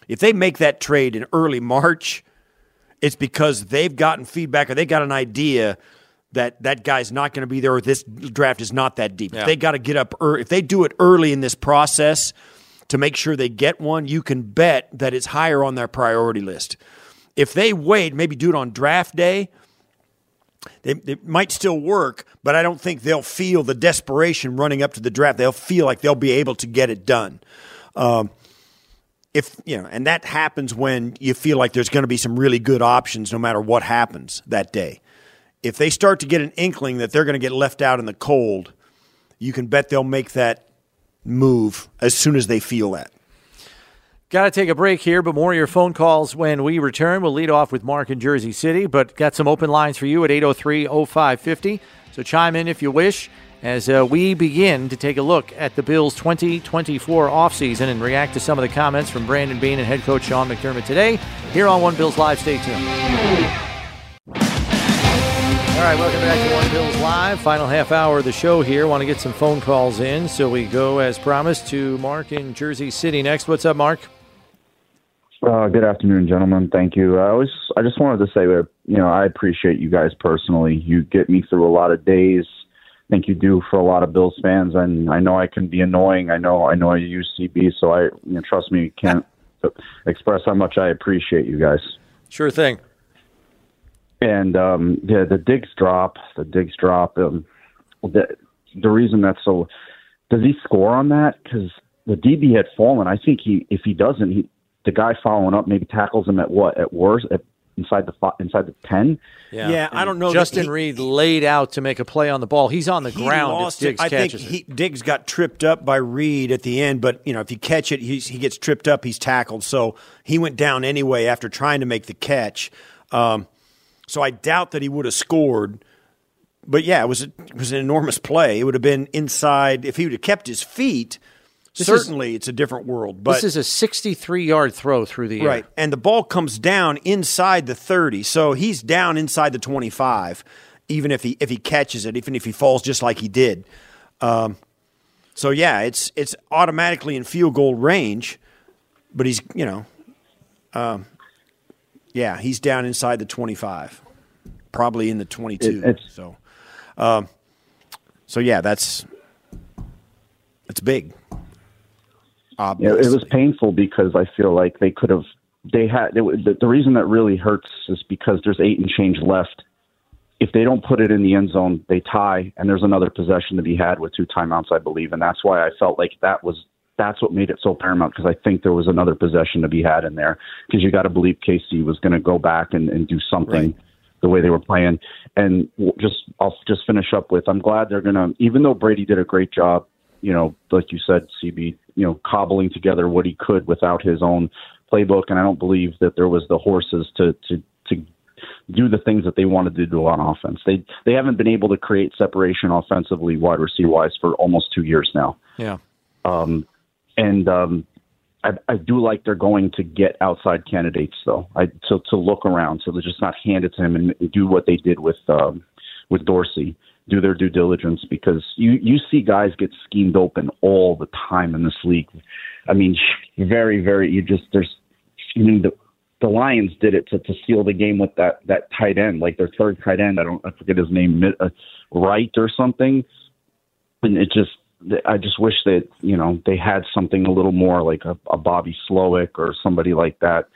If they make that trade in early March, it's because they've gotten feedback or they got an idea that that guy's not going to be there or this draft is not that deep. Yeah. If they got to get up early, if they do it early in this process to make sure they get one, you can bet that it's higher on their priority list. If they wait, maybe do it on draft day, they, it might still work, but I don't think they'll feel the desperation running up to the draft. They'll feel like they'll be able to get it done. Um, if you know, and that happens when you feel like there's going to be some really good options, no matter what happens that day. If they start to get an inkling that they're going to get left out in the cold, you can bet they'll make that move as soon as they feel that. Got to take a break here, but more of your phone calls when we return. We'll lead off with Mark in Jersey City, but got some open lines for you at 803 0550. So chime in if you wish as uh, we begin to take a look at the Bills' 2024 offseason and react to some of the comments from Brandon Beane and head coach Sean McDermott today here on One Bills Live. Stay tuned. All right, welcome back to One Bills Live. Final half hour of the show here. Want to get some phone calls in, so we go as promised to Mark in Jersey City next. What's up, Mark? Uh, good afternoon, gentlemen. Thank you. I was I just wanted to say that you know I appreciate you guys personally. You get me through a lot of days. I think you do for a lot of Bills fans, and I know I can be annoying. I know I know I use CB, so I you know, trust me. Can't express how much I appreciate you guys. Sure thing. And um, yeah, the Diggs drop, the Diggs drop. Um, the the reason that's so does he score on that? Because the DB had fallen. I think he if he doesn't, he the guy following up maybe tackles him at what at worst at inside the fi- inside the ten. Yeah, I don't know. Justin he- Reid laid out to make a play on the ball. He's on the He ground lost Diggs it. I think he. Diggs got tripped up by Reid at the end, but you know if you catch it, he's, he gets tripped up. He's tackled, so he went down anyway after trying to make the catch. Um, so I doubt that he would have scored. But yeah, it was a, it was an enormous play. It would have been inside if he would have kept his feet. This is- certainly, it's a different world. But this is a 63 yard throw through the air. Right. And the ball comes down inside the 30. So he's down inside the 25 even if he if he catches it, even if he falls just like he did. Um, so yeah, it's it's automatically in field goal range, but he's, you know, um, yeah, he's down inside the 25. Probably in the 22. It- so um, so yeah, that's it's big. Yeah, it was painful because I feel like they could have. They had would- the, the reason that really hurts is because there's eight and change left. If they don't put it in the end zone, they tie, and there's another possession to be had with two timeouts, I believe, and that's why I felt like that was that's what made it so paramount because I think there was another possession to be had in there because you got to believe KC was going to go back and, and do something the way they were playing. And just I'll just finish up with I'm glad they're going to even though Brady did a great job, you know, like you said, CB, you know, cobbling together what he could without his own playbook, and I don't believe that there was the horses to to to do the things that they wanted to do on offense. They they haven't been able to create separation offensively, wide receiver wise, for almost two years now. Yeah. Um, and um, I, I do like they're going to get outside candidates though. I to to look around, so they're just not hand it to him and do what they did with um, with Dorsey. Do their due diligence because you you see guys get schemed open all the time in this league. I mean, very very. You just there's I mean the the Lions did it to to seal the game with that that tight end, like their third tight end. I don't I forget his name, uh, Wright or something. And it just I just wish that you know they had something a little more like a, a Bobby Slowik or somebody like that,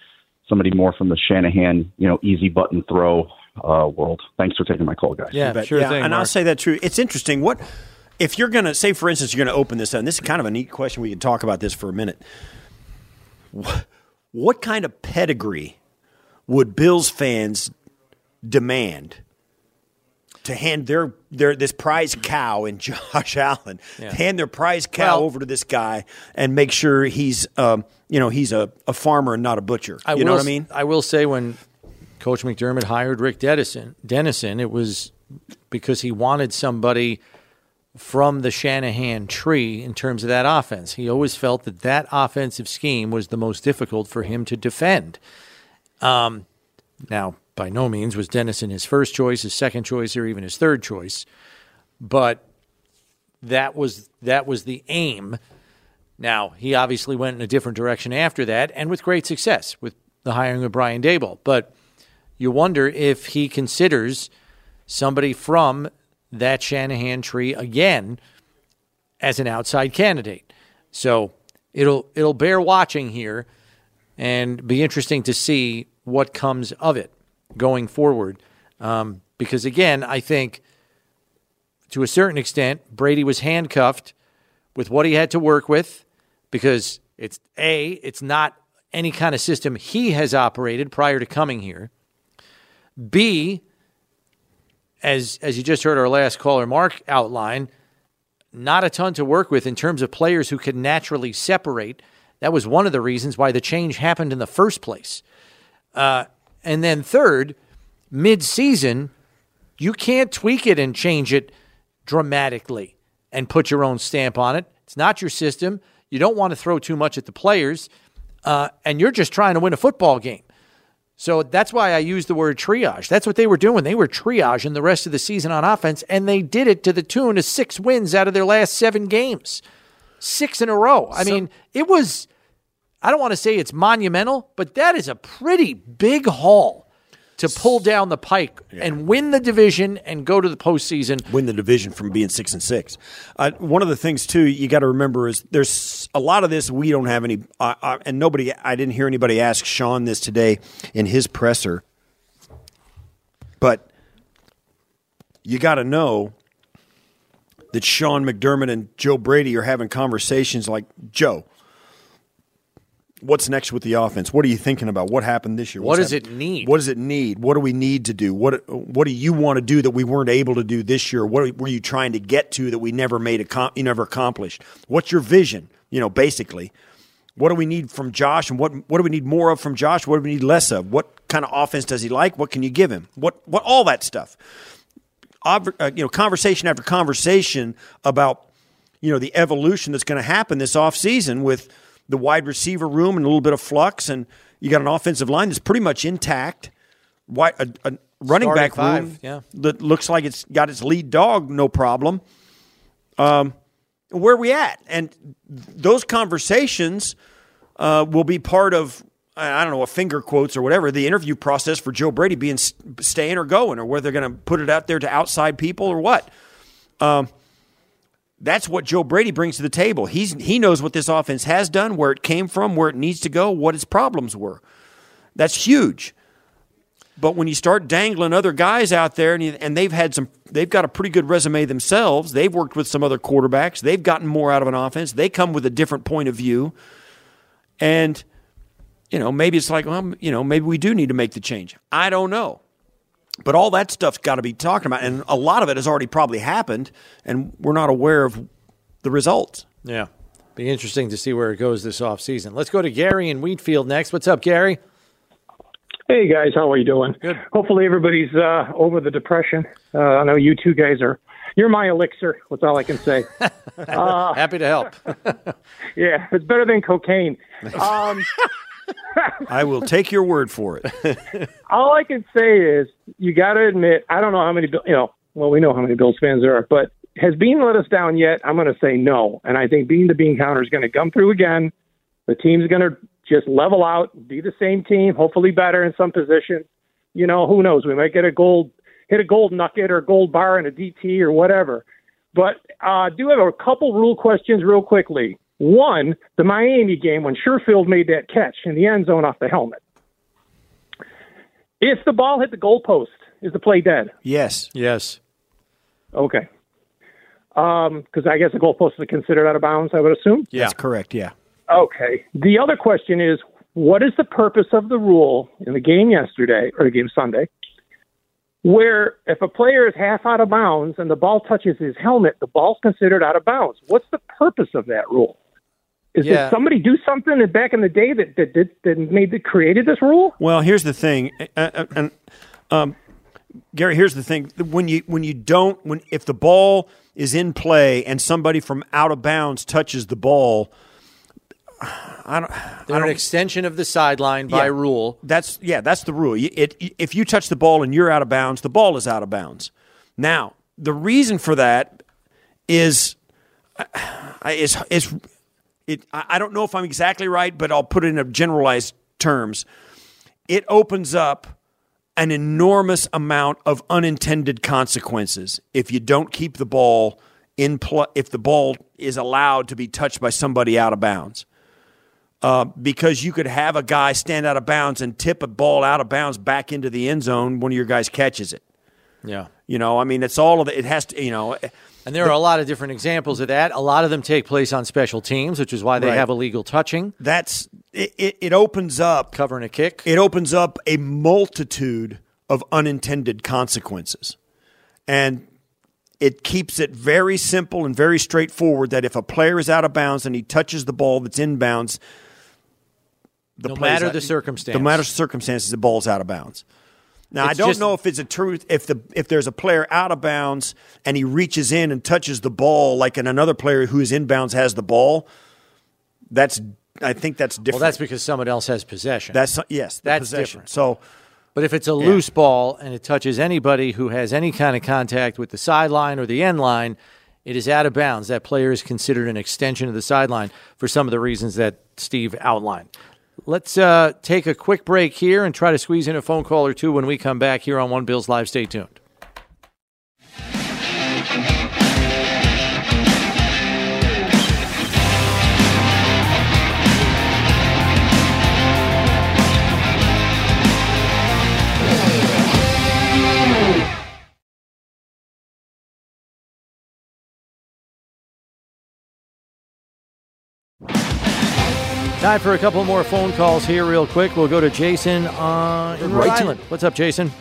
somebody more from the Shanahan you know easy button throw uh, world. Thanks for taking my call, guys. Yeah, sure yeah, thing. And I'll say that true. It's interesting. What if you're going to say, for instance, you're going to open this up? And this is kind of a neat question. We can talk about this for a minute. What, what kind of pedigree would Bills fans demand to hand their their this prize cow in Josh Allen, Yeah. hand their prize cow Well- over to this guy and make sure he's um, you know he's a, a farmer and not a butcher. I you know what I mean? I will say when Coach McDermott hired Rick Dennison, Dennison, it was because he wanted somebody from the Shanahan tree in terms of that offense. He always felt that that offensive scheme was the most difficult for him to defend. Um, now, by no means was Dennison his first choice, his second choice, or even his third choice, but that was that was the aim. Now he obviously went in a different direction after that, and with great success with the hiring of Brian Daboll. But you wonder if he considers somebody from that Shanahan tree again as an outside candidate. So it'll it'll bear watching here and be interesting to see what comes of it going forward. Um, because again, I think to a certain extent, Brady was handcuffed with what he had to work with because it's A, it's not any kind of system he has operated prior to coming here. B, as as you just heard our last caller Mark outline, not a ton to work with in terms of players who can naturally separate. That was one of the reasons why the change happened in the first place. Uh, and then third, mid-season, you can't tweak it and change it dramatically and put your own stamp on it. It's not your system. You don't want to throw too much at the players, uh, and you're just trying to win a football game. So that's why I use the word triage. That's what they were doing. They were triaging the rest of the season on offense, and they did it to the tune of six wins out of their last seven games. Six in a row. I so, mean, it was, I don't want to say it's monumental, but that is a pretty big haul to pull down the pike yeah. and win the division and go to the postseason. Win the division from being six and six. Uh, one of the things too you got to remember is there's a lot of this we don't have any, uh, uh, and nobody. I didn't hear anybody ask Sean this today in his presser, but you got to know that Sean McDermott and Joe Brady are having conversations like Joe what's next with the offense? What are you thinking about? What happened this year? What's what does it need? What does it need? What do we need to do? What What do you want to do that we weren't able to do this year? What were you trying to get to that we never made a you never accomplished? What's your vision? You know, basically, what do we need from Josh, and what what do we need more of from Josh? What do we need less of? What kind of offense does he like? What can you give him? What what all that stuff? Uh, you know, conversation after conversation about you know the evolution that's going to happen this offseason with the wide receiver room and a little bit of flux, and you got an offensive line that's pretty much intact. Why a, a running Starting back five, room yeah. that looks like it's got its lead dog, no problem. Um, where are we at? And those conversations uh, will be part of I don't know, a finger quotes or whatever, the interview process for Joe Brady being staying or going, or whether they're going to put it out there to outside people or what. Um, that's what Joe Brady brings to the table. He's he knows what this offense has done, where it came from, where it needs to go, what its problems were. That's huge. But when you start dangling other guys out there, and, you, and they've had some, they've got a pretty good resume themselves. They've worked with some other quarterbacks. They've gotten more out of an offense. They come with a different point of view, and you know maybe it's like, well, you know, maybe we do need to make the change. I don't know. But all that stuff's got to be talked about, and a lot of it has already probably happened, and we're not aware of the results. Yeah, be interesting to see where it goes this off season. Let's go to Gary in Wheatfield next. What's up, Gary? Hey guys, how are you doing? Good. Hopefully everybody's uh, over the depression. Uh, I know you two guys are. You're my elixir. That's all I can say. Uh, Happy to help. yeah, it's better than cocaine. Um, I will take your word for it. All I can say is you got to admit, I don't know how many, you know, well, we know how many Bills fans there are, but has Beane let us down yet? I'm going to say no. And I think Beane the Bean counter is going to come through again. The team's going to just level out, be the same team, hopefully better in some position. You know, who knows? We might get a gold, hit a gold nugget or a gold bar in a DT or whatever. But uh, do have a couple rule questions real quickly. One, the Miami game when Sherfield made that catch in the end zone off the helmet. If the ball hit the goalpost, is the play dead? Yes. Yes. Okay. Because um, I guess the goalpost is considered out of bounds, I would assume? Yeah. That's correct, yeah. Okay. The other question is what is the purpose of the rule in the game yesterday, or the game Sunday, where if a player is half out of bounds and the ball touches his helmet, the ball's considered out of bounds? What's the purpose of that rule? Is yeah. did somebody do something back in the day that that, that, that made that created this rule? Well, here's the thing, and um, Gary, here's the thing: when you when you don't when if the ball is in play and somebody from out of bounds touches the ball. I don't. They're I don't, an extension of the sideline by yeah, rule. That's yeah, that's the rule. It, it, if you touch the ball and you're out of bounds, the ball is out of bounds. Now, the reason for that is uh, is is it, I don't know if I'm exactly right, but I'll put it in generalized terms. It opens up an enormous amount of unintended consequences if you don't keep the ball in play, if the ball is allowed to be touched by somebody out of bounds. Uh, because you could have a guy stand out of bounds and tip a ball out of bounds back into the end zone. One of your guys catches it. Yeah. You know, I mean, it's all of it. It has to, you know. And there are a lot of different examples of that. A lot of them take place on special teams, which is why they Right. have illegal touching. That's it, it. It opens up covering a kick. It opens up a multitude of unintended consequences, and it keeps it very simple and very straightforward. That if a player is out of bounds and he touches the ball that's in bounds, the No matter out- the circumstance. no matter the circumstances, the ball's out of bounds. Now I don't just- know if it's a truth if the if there's a player out of bounds and he reaches in and touches the ball like and another player who is inbounds has the ball. That's I think that's different. Well, that's because someone else has possession. That's uh, yes, the That's possession. different. So, but if it's a loose ball and it touches anybody who has any kind of contact with the sideline or the end line, it is out of bounds. That player is considered an extension of the sideline for some of the reasons that Steve outlined. Let's uh, take a quick break here and try to squeeze in a phone call or two when we come back here on One Bills Live. Stay tuned. Time for a couple more phone calls here, real quick. We'll go to Jason uh, in Rhode Right. Island. What's up, Jason?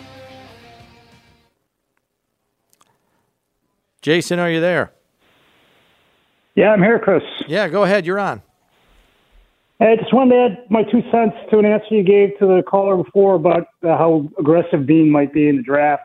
Jason, are you there? Yeah, I'm here, Chris. Yeah, go ahead. You're on. Hey, I just wanted to add my two cents to an answer you gave to the caller before about uh, how aggressive Beane might be in the draft.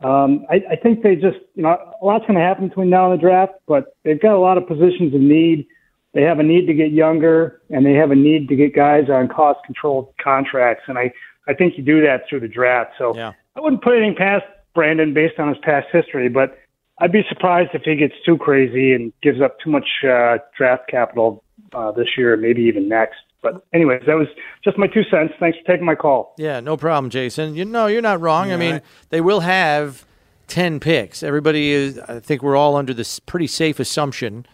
Um, I, I think they just, you know, a lot's going to happen between now and the draft, but they've got a lot of positions of need. They have a need to get younger, and they have a need to get guys on cost-controlled contracts. And I, I think you do that through the draft. So Yeah. I wouldn't put anything past Brandon based on his past history, but I'd be surprised if he gets too crazy and gives up too much uh, draft capital uh, this year, maybe even next. But anyways, that was just my two cents. Thanks for taking my call. Yeah, no problem, Jason. You know, you're not wrong. I mean, right. they will have 10 picks. Everybody is, I think we're all under this pretty safe assumption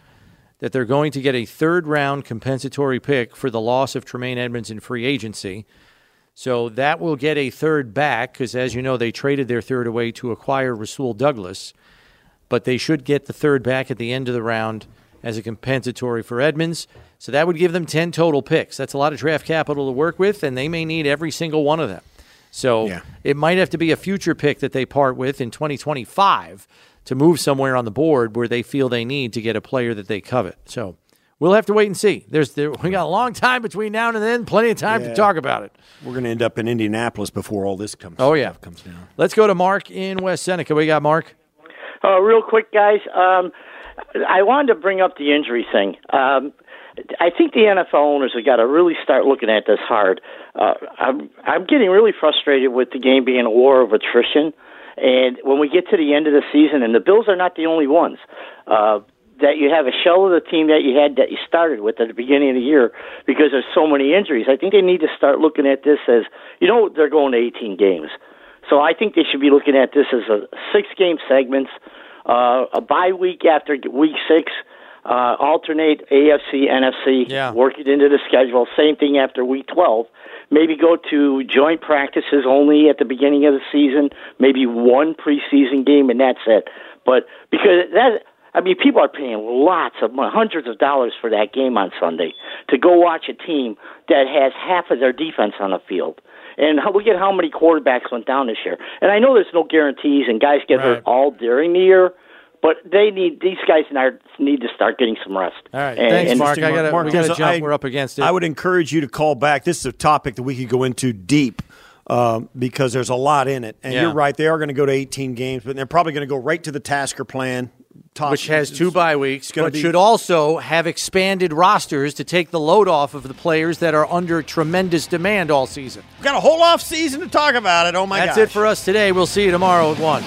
that they're going to get a third round compensatory pick for the loss of Tremaine Edmunds in free agency. So that will get a third back because, as you know, they traded their third away to acquire Rasul Douglas. But they should get the third back at the end of the round as a compensatory for Edmunds. So that would give them 10 total picks. That's a lot of draft capital to work with, and they may need every single one of them. So it might have to be a future pick that they part with in 2025 to move somewhere on the board where they feel they need to get a player that they covet. So we'll have to wait and see. There's there, we got a long time between now and then, plenty of time Yeah. to talk about it. We're going to end up in Indianapolis before all this comes. Oh yeah, comes down. Let's go to Mark in West Seneca. We got Mark. Uh, real quick, guys. Um, I wanted to bring up the injury thing. Um, I think the NFL owners have got to really start looking at this hard. Uh, I'm I'm getting really frustrated with the game being a war of attrition, and when we get to the end of the season, and the Bills are not the only ones. Uh, that you have a shell of the team that you had that you started with at the beginning of the year because there's so many injuries. I think they need to start looking at this as you know they're going to 18 games. So I think they should be looking at this as a six game segments, uh, a bye week after week six, uh, alternate AFC, NFC, Yeah. work it into the schedule. Same thing after week 12. Maybe go to joint practices only at the beginning of the season, maybe one preseason game, and that's it. But because that, I mean, people are paying lots of money, hundreds of dollars for that game on Sunday to go watch a team that has half of their defense on the field. And how, look at how many quarterbacks went down this year. And I know there's no guarantees, and guys get hurt all during the year. But they need these guys are- need to start getting some rest. All right, And- thanks, and- Mark. I gotta, we got to Marcus, jump. I- We're up against it. I would encourage you to call back. This is a topic that we could go into deep um, because there's a lot in it. And Yeah. you're right; they are going to go to 18 games, but they're probably going to go right to the Tasker plan, Talk- which has two bye weeks, but be- should also have expanded rosters to take the load off of the players that are under tremendous demand all season. We've got a whole off season to talk about it. Oh my That's gosh. it for us today. We'll see you tomorrow at one.